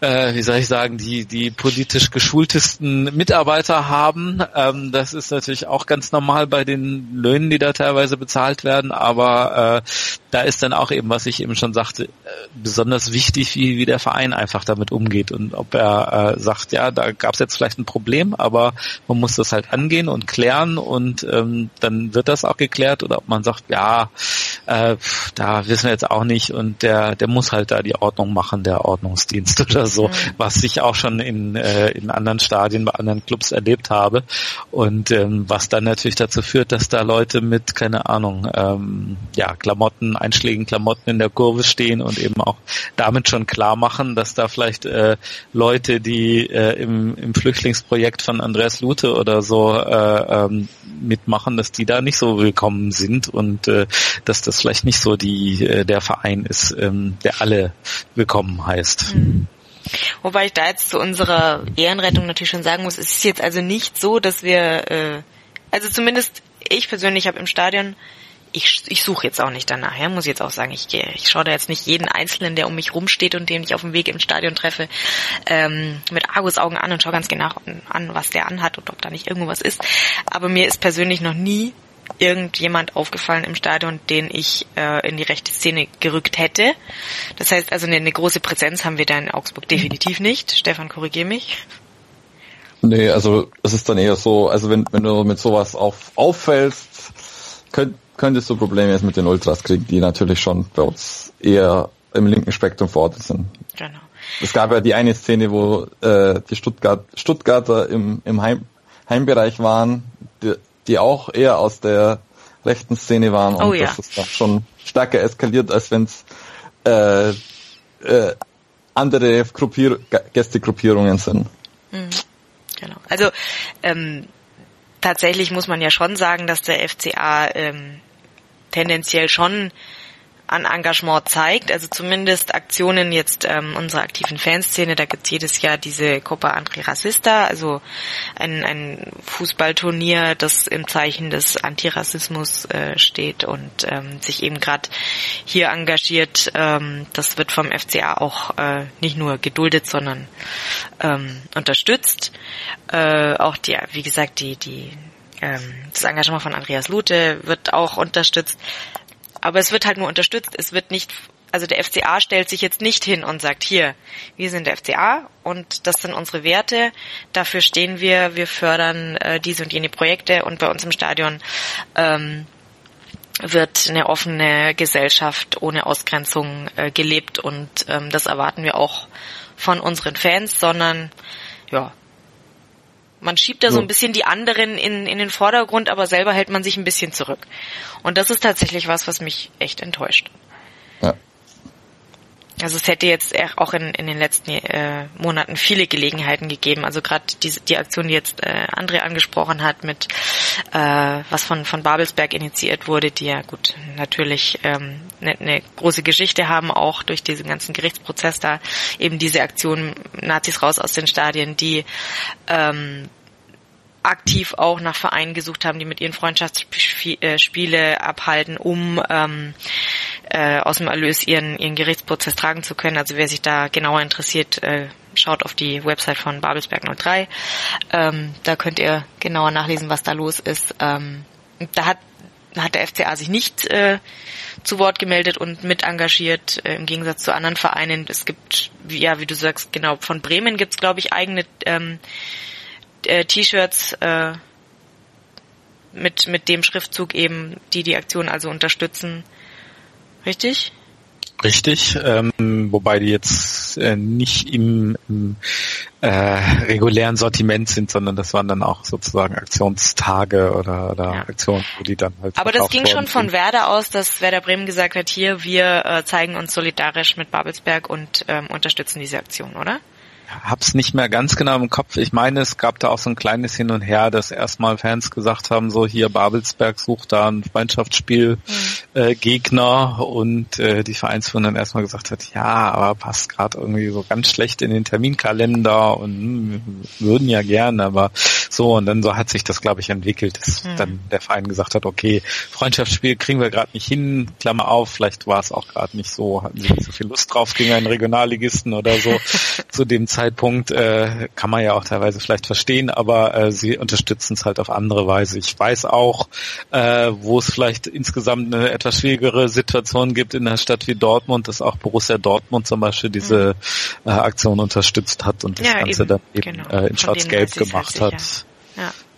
äh, wie soll ich sagen, die, die politisch geschultesten Mitarbeiter haben. Ähm, das ist natürlich auch ganz normal bei den Löhnen, die da teilweise bezahlt werden, aber äh, da ist dann auch eben, was ich eben schon sagte, äh, besonders wichtig, wie, wie der Verein einfach damit umgeht. Und ob er äh, sagt, ja, da gab es jetzt vielleicht ein Problem, aber man muss das halt angehen und klären. Und ähm, dann wird das auch geklärt. Oder ob man sagt, ja, äh, da wissen wir jetzt auch nicht und der, der muss halt da die Ordnung machen, der Ordnungsdienst oder so, mhm. was ich auch schon in, äh, in anderen Stadien bei anderen Clubs erlebt habe und ähm, was dann natürlich dazu führt, dass da Leute mit, keine Ahnung, ähm, ja, Klamotten einschlägigen Klamotten in der Kurve stehen und eben auch damit schon klar machen, dass da vielleicht äh, Leute, die äh, im, im Flüchtlingsprojekt von Andreas Lute oder so äh, ähm, mitmachen, dass die da nicht so willkommen sind und äh, dass das vielleicht nicht so die äh, der Verein ist, ähm, der alle willkommen heißt. Mhm. Wobei ich da jetzt zu unserer Ehrenrettung natürlich schon sagen muss, es ist jetzt also nicht so, dass wir, äh, also zumindest ich persönlich habe im Stadion ich, ich suche jetzt auch nicht danach, ja, muss ich jetzt auch sagen. Ich, ich schaue da jetzt nicht jeden Einzelnen, der um mich rumsteht und den ich auf dem Weg im Stadion treffe, ähm, mit Argusaugen an und schaue ganz genau an, was der anhat und ob da nicht irgendwo was ist. Aber mir ist persönlich noch nie irgendjemand aufgefallen im Stadion, den ich äh, in die rechte Szene gerückt hätte. Das heißt also, eine, eine große Präsenz haben wir da in Augsburg definitiv nicht. Stefan, korrigier mich. Nee, also es ist dann eher so, also wenn, wenn du mit sowas auf, auffällst, könnt, könntest du Probleme jetzt mit den Ultras kriegen, die natürlich schon bei uns eher im linken Spektrum verortet sind. Genau. Es gab ja die eine Szene, wo äh, die Stuttgart, Stuttgarter im, im Heim, Heimbereich waren, die, die auch eher aus der rechten Szene waren und oh, ja. das ist dann schon stärker eskaliert, als wenn es äh, äh, andere Gruppier Gästegruppierungen sind. Mhm. Genau. Also ähm, tatsächlich muss man ja schon sagen, dass der FCA ähm, tendenziell schon an Engagement zeigt. Also zumindest Aktionen jetzt ähm, unserer aktiven Fanszene, da gibt's jedes Jahr diese Copa Antiracista, also ein, ein Fußballturnier, das im Zeichen des Antirassismus äh, steht und ähm, sich eben gerade hier engagiert. Ähm, das wird vom FCA auch äh, nicht nur geduldet, sondern ähm, unterstützt. Äh, auch die, wie gesagt, die, die ähm, das Engagement von Andreas Lute wird auch unterstützt. Aber es wird halt nur unterstützt. Es wird nicht, also der FCA stellt sich jetzt nicht hin und sagt, hier, wir sind der FCA und das sind unsere Werte. Dafür stehen wir. Wir fördern äh, diese und jene Projekte und bei uns im Stadion ähm, wird eine offene Gesellschaft ohne Ausgrenzung äh, gelebt und ähm, das erwarten wir auch von unseren Fans, sondern ja, man schiebt da so ein bisschen die anderen in, in den Vordergrund, aber selber hält man sich ein bisschen zurück. Und das ist tatsächlich was, was mich echt enttäuscht. Ja. Also es hätte jetzt auch in, in den letzten äh, Monaten viele Gelegenheiten gegeben. Also gerade die, die Aktion, die jetzt äh, André angesprochen hat, mit äh, was von von Babelsberg initiiert wurde, die ja gut natürlich ähm, eine, eine große Geschichte haben, auch durch diesen ganzen Gerichtsprozess da eben diese Aktion Nazis raus aus den Stadien, die ähm, aktiv auch nach Vereinen gesucht haben, die mit ihren Freundschaftsspiele abhalten, um ähm, äh, aus dem Erlös ihren, ihren Gerichtsprozess tragen zu können. Also wer sich da genauer interessiert, äh, schaut auf die Website von Babelsberg 03. Ähm, da könnt ihr genauer nachlesen, was da los ist. Ähm, da hat, hat der FCA sich nicht äh, zu Wort gemeldet und mit engagiert, äh, im Gegensatz zu anderen Vereinen. Es gibt, ja, wie du sagst, genau, von Bremen gibt's glaube ich, eigene ähm, äh, T-Shirts äh, mit, mit dem Schriftzug eben, die die Aktion also unterstützen. Richtig? Richtig, ähm, wobei die jetzt äh, nicht im, im äh, regulären Sortiment sind, sondern das waren dann auch sozusagen Aktionstage oder, oder Ja. Aktionen, wo die dann halt. Aber das ging schon worden von sind. Werder aus, dass Werder Bremen gesagt hat, hier, wir äh, zeigen uns solidarisch mit Babelsberg und ähm, unterstützen diese Aktion, oder? Hab's nicht mehr ganz genau im Kopf. Ich meine, es gab da auch so ein kleines Hin und Her, dass erstmal Fans gesagt haben, so hier Babelsberg sucht da ein Freundschaftsspiel äh, Gegner und äh, die Vereinsführung dann erstmal gesagt hat, ja, aber passt gerade irgendwie so ganz schlecht in den Terminkalender und hm, wir würden ja gern, aber so und dann so hat sich das, glaube ich, entwickelt, dass Mhm. dann der Verein gesagt hat, okay, Freundschaftsspiel kriegen wir gerade nicht hin, Klammer auf, vielleicht war es auch gerade nicht so, hatten sie nicht so viel Lust drauf gegen einen Regionalligisten oder so zu dem Zeitpunkt, äh, kann man ja auch teilweise vielleicht verstehen, aber äh, sie unterstützen es halt auf andere Weise. Ich weiß auch, äh, wo es vielleicht insgesamt eine etwas schwierigere Situation gibt in einer Stadt wie Dortmund, dass auch Borussia Dortmund zum Beispiel diese äh, Aktion unterstützt hat und das Ja, Ganze eben, dann eben genau. äh, in Schwarz-Gelb ich's gemacht halt hat. Sicher. Ja.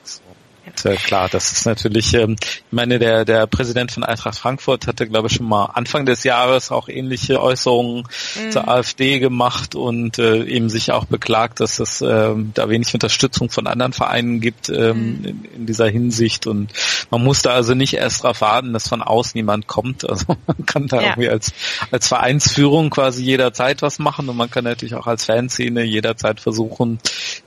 Und, äh, klar, das ist natürlich, ähm, ich meine, der, der Präsident von Eintracht Frankfurt hatte, glaube ich, schon mal Anfang des Jahres auch ähnliche Äußerungen Mhm. zur AfD gemacht und äh, eben sich auch beklagt, dass es ähm, da wenig Unterstützung von anderen Vereinen gibt ähm, Mhm. in, in dieser Hinsicht. Und man muss da also nicht erst darauf warten, dass von außen jemand kommt. Also man kann da Ja. irgendwie als, als Vereinsführung quasi jederzeit was machen und man kann natürlich auch als Fanszene jederzeit versuchen,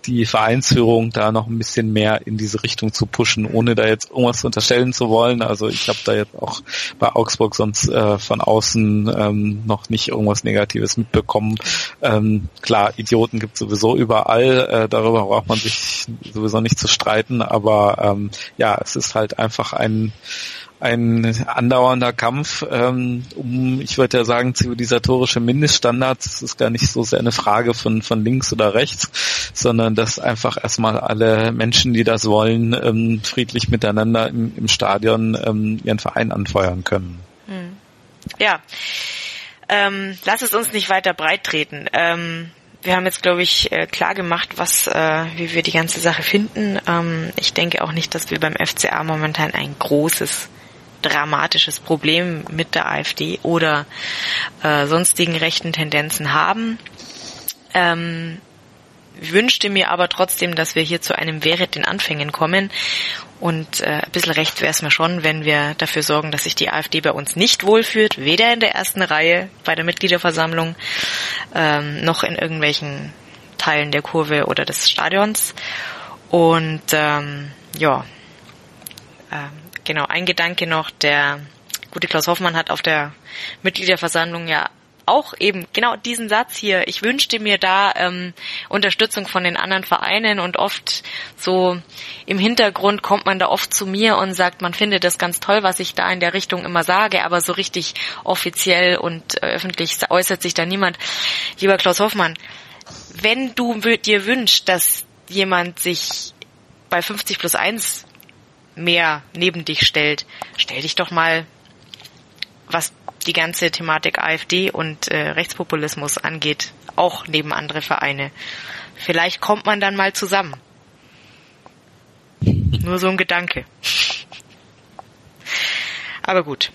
die Vereinsführung da noch ein bisschen mehr in diese Richtung zu pushen, ohne da jetzt irgendwas unterstellen zu wollen. Also ich habe da jetzt auch bei Augsburg sonst äh, von außen ähm, noch nicht irgendwas Negatives mitbekommen. Ähm, klar, Idioten gibt sowieso überall, äh, darüber braucht man sich sowieso nicht zu streiten, aber ähm, ja, es ist halt einfach ein ein andauernder Kampf ähm, um, ich würde ja sagen, zivilisatorische Mindeststandards. Es ist gar nicht so sehr eine Frage von, von links oder rechts, sondern dass einfach erstmal alle Menschen, die das wollen, ähm, friedlich miteinander im, im Stadion ähm, ihren Verein anfeuern können. Ja. Ähm, lass es uns nicht weiter breit treten. Ähm, wir haben jetzt, glaube ich, äh, klar gemacht, was, äh, wie wir die ganze Sache finden. Ähm, ich denke auch nicht, dass wir beim FCA momentan ein großes dramatisches Problem mit der AfD oder äh, sonstigen rechten Tendenzen haben. Ähm, wünschte mir aber trotzdem, dass wir hier zu einem Wehret den Anfängen kommen. Und äh, ein bisschen recht wäre es mir schon, wenn wir dafür sorgen, dass sich die AfD bei uns nicht wohlfühlt, weder in der ersten Reihe bei der Mitgliederversammlung ähm, noch in irgendwelchen Teilen der Kurve oder des Stadions. Und ähm, ja, ähm, genau, ein Gedanke noch, der gute Klaus Hoffmann hat auf der Mitgliederversammlung ja auch eben genau diesen Satz hier. Ich wünschte mir da ähm, Unterstützung von den anderen Vereinen und oft so im Hintergrund kommt man da oft zu mir und sagt, man findet das ganz toll, was ich da in der Richtung immer sage, aber so richtig offiziell und äh, öffentlich äußert sich da niemand. Lieber Klaus Hoffmann, wenn du dir wünschst, dass jemand sich bei 50 plus 1 mehr neben dich stellt, stell dich doch mal, was die ganze Thematik AfD und äh, Rechtspopulismus angeht, auch neben andere Vereine. Vielleicht kommt man dann mal zusammen. Nur so ein Gedanke. Aber gut.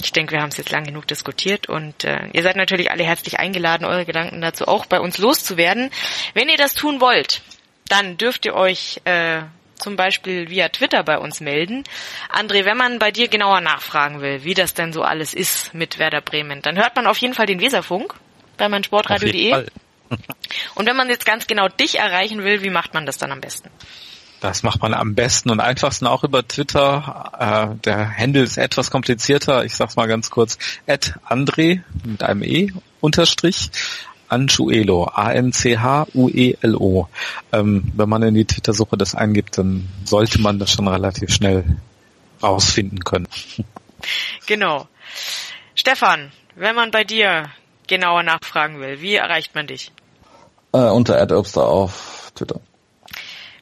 Ich denke, wir haben es jetzt lang genug diskutiert und äh, ihr seid natürlich alle herzlich eingeladen, eure Gedanken dazu auch bei uns loszuwerden. Wenn ihr das tun wollt, dann dürft ihr euch äh, zum Beispiel via Twitter bei uns melden. André, wenn man bei dir genauer nachfragen will, wie das denn so alles ist mit Werder Bremen, dann hört man auf jeden Fall den Weserfunk bei Auf jeden meinsportradio.de. Fall. Und wenn man jetzt ganz genau dich erreichen will, wie macht man das dann am besten? Das macht man am besten und einfachsten auch über Twitter. Äh, der Handle ist etwas komplizierter. Ich sag's mal ganz kurz. At André mit einem E unterstrich Anchuelo. A-N-C-H-U-E-L-O. Ähm, wenn man in die Twitter-Suche das eingibt, dann sollte man das schon relativ schnell rausfinden können. Genau. Stefan, wenn man bei dir genauer nachfragen will, wie erreicht man dich? Äh, unter AdObster auf Twitter.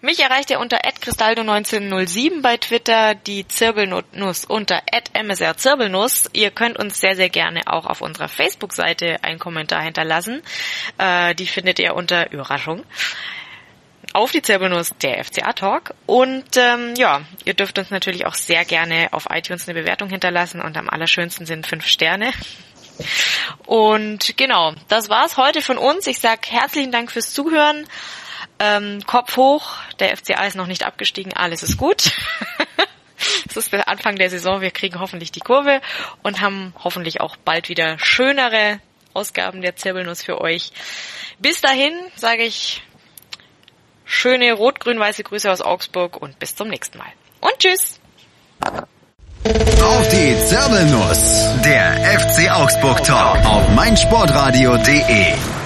Mich erreicht ihr unter @cristaldo1907 bei Twitter, die Zirbelnuss unter @msrzirbelnuss. Ihr könnt uns sehr sehr gerne auch auf unserer Facebook-Seite einen Kommentar hinterlassen. Äh, die findet ihr unter Überraschung auf die Zirbelnuss, der FCA Talk. Und ähm, ja, ihr dürft uns natürlich auch sehr gerne auf iTunes eine Bewertung hinterlassen und am allerschönsten sind fünf Sterne. Und genau, das war's heute von uns. Ich sag herzlichen Dank fürs Zuhören. Ähm, Kopf hoch, der FCA ist noch nicht abgestiegen, alles ist gut. es ist der Anfang der Saison, wir kriegen hoffentlich die Kurve und haben hoffentlich auch bald wieder schönere Ausgaben der Zirbelnuss für euch. Bis dahin sage ich schöne rot-grün-weiße Grüße aus Augsburg und bis zum nächsten Mal. Und tschüss! Auf die Zirbelnuss, der FC Augsburg Talk auf meinsportradio.de.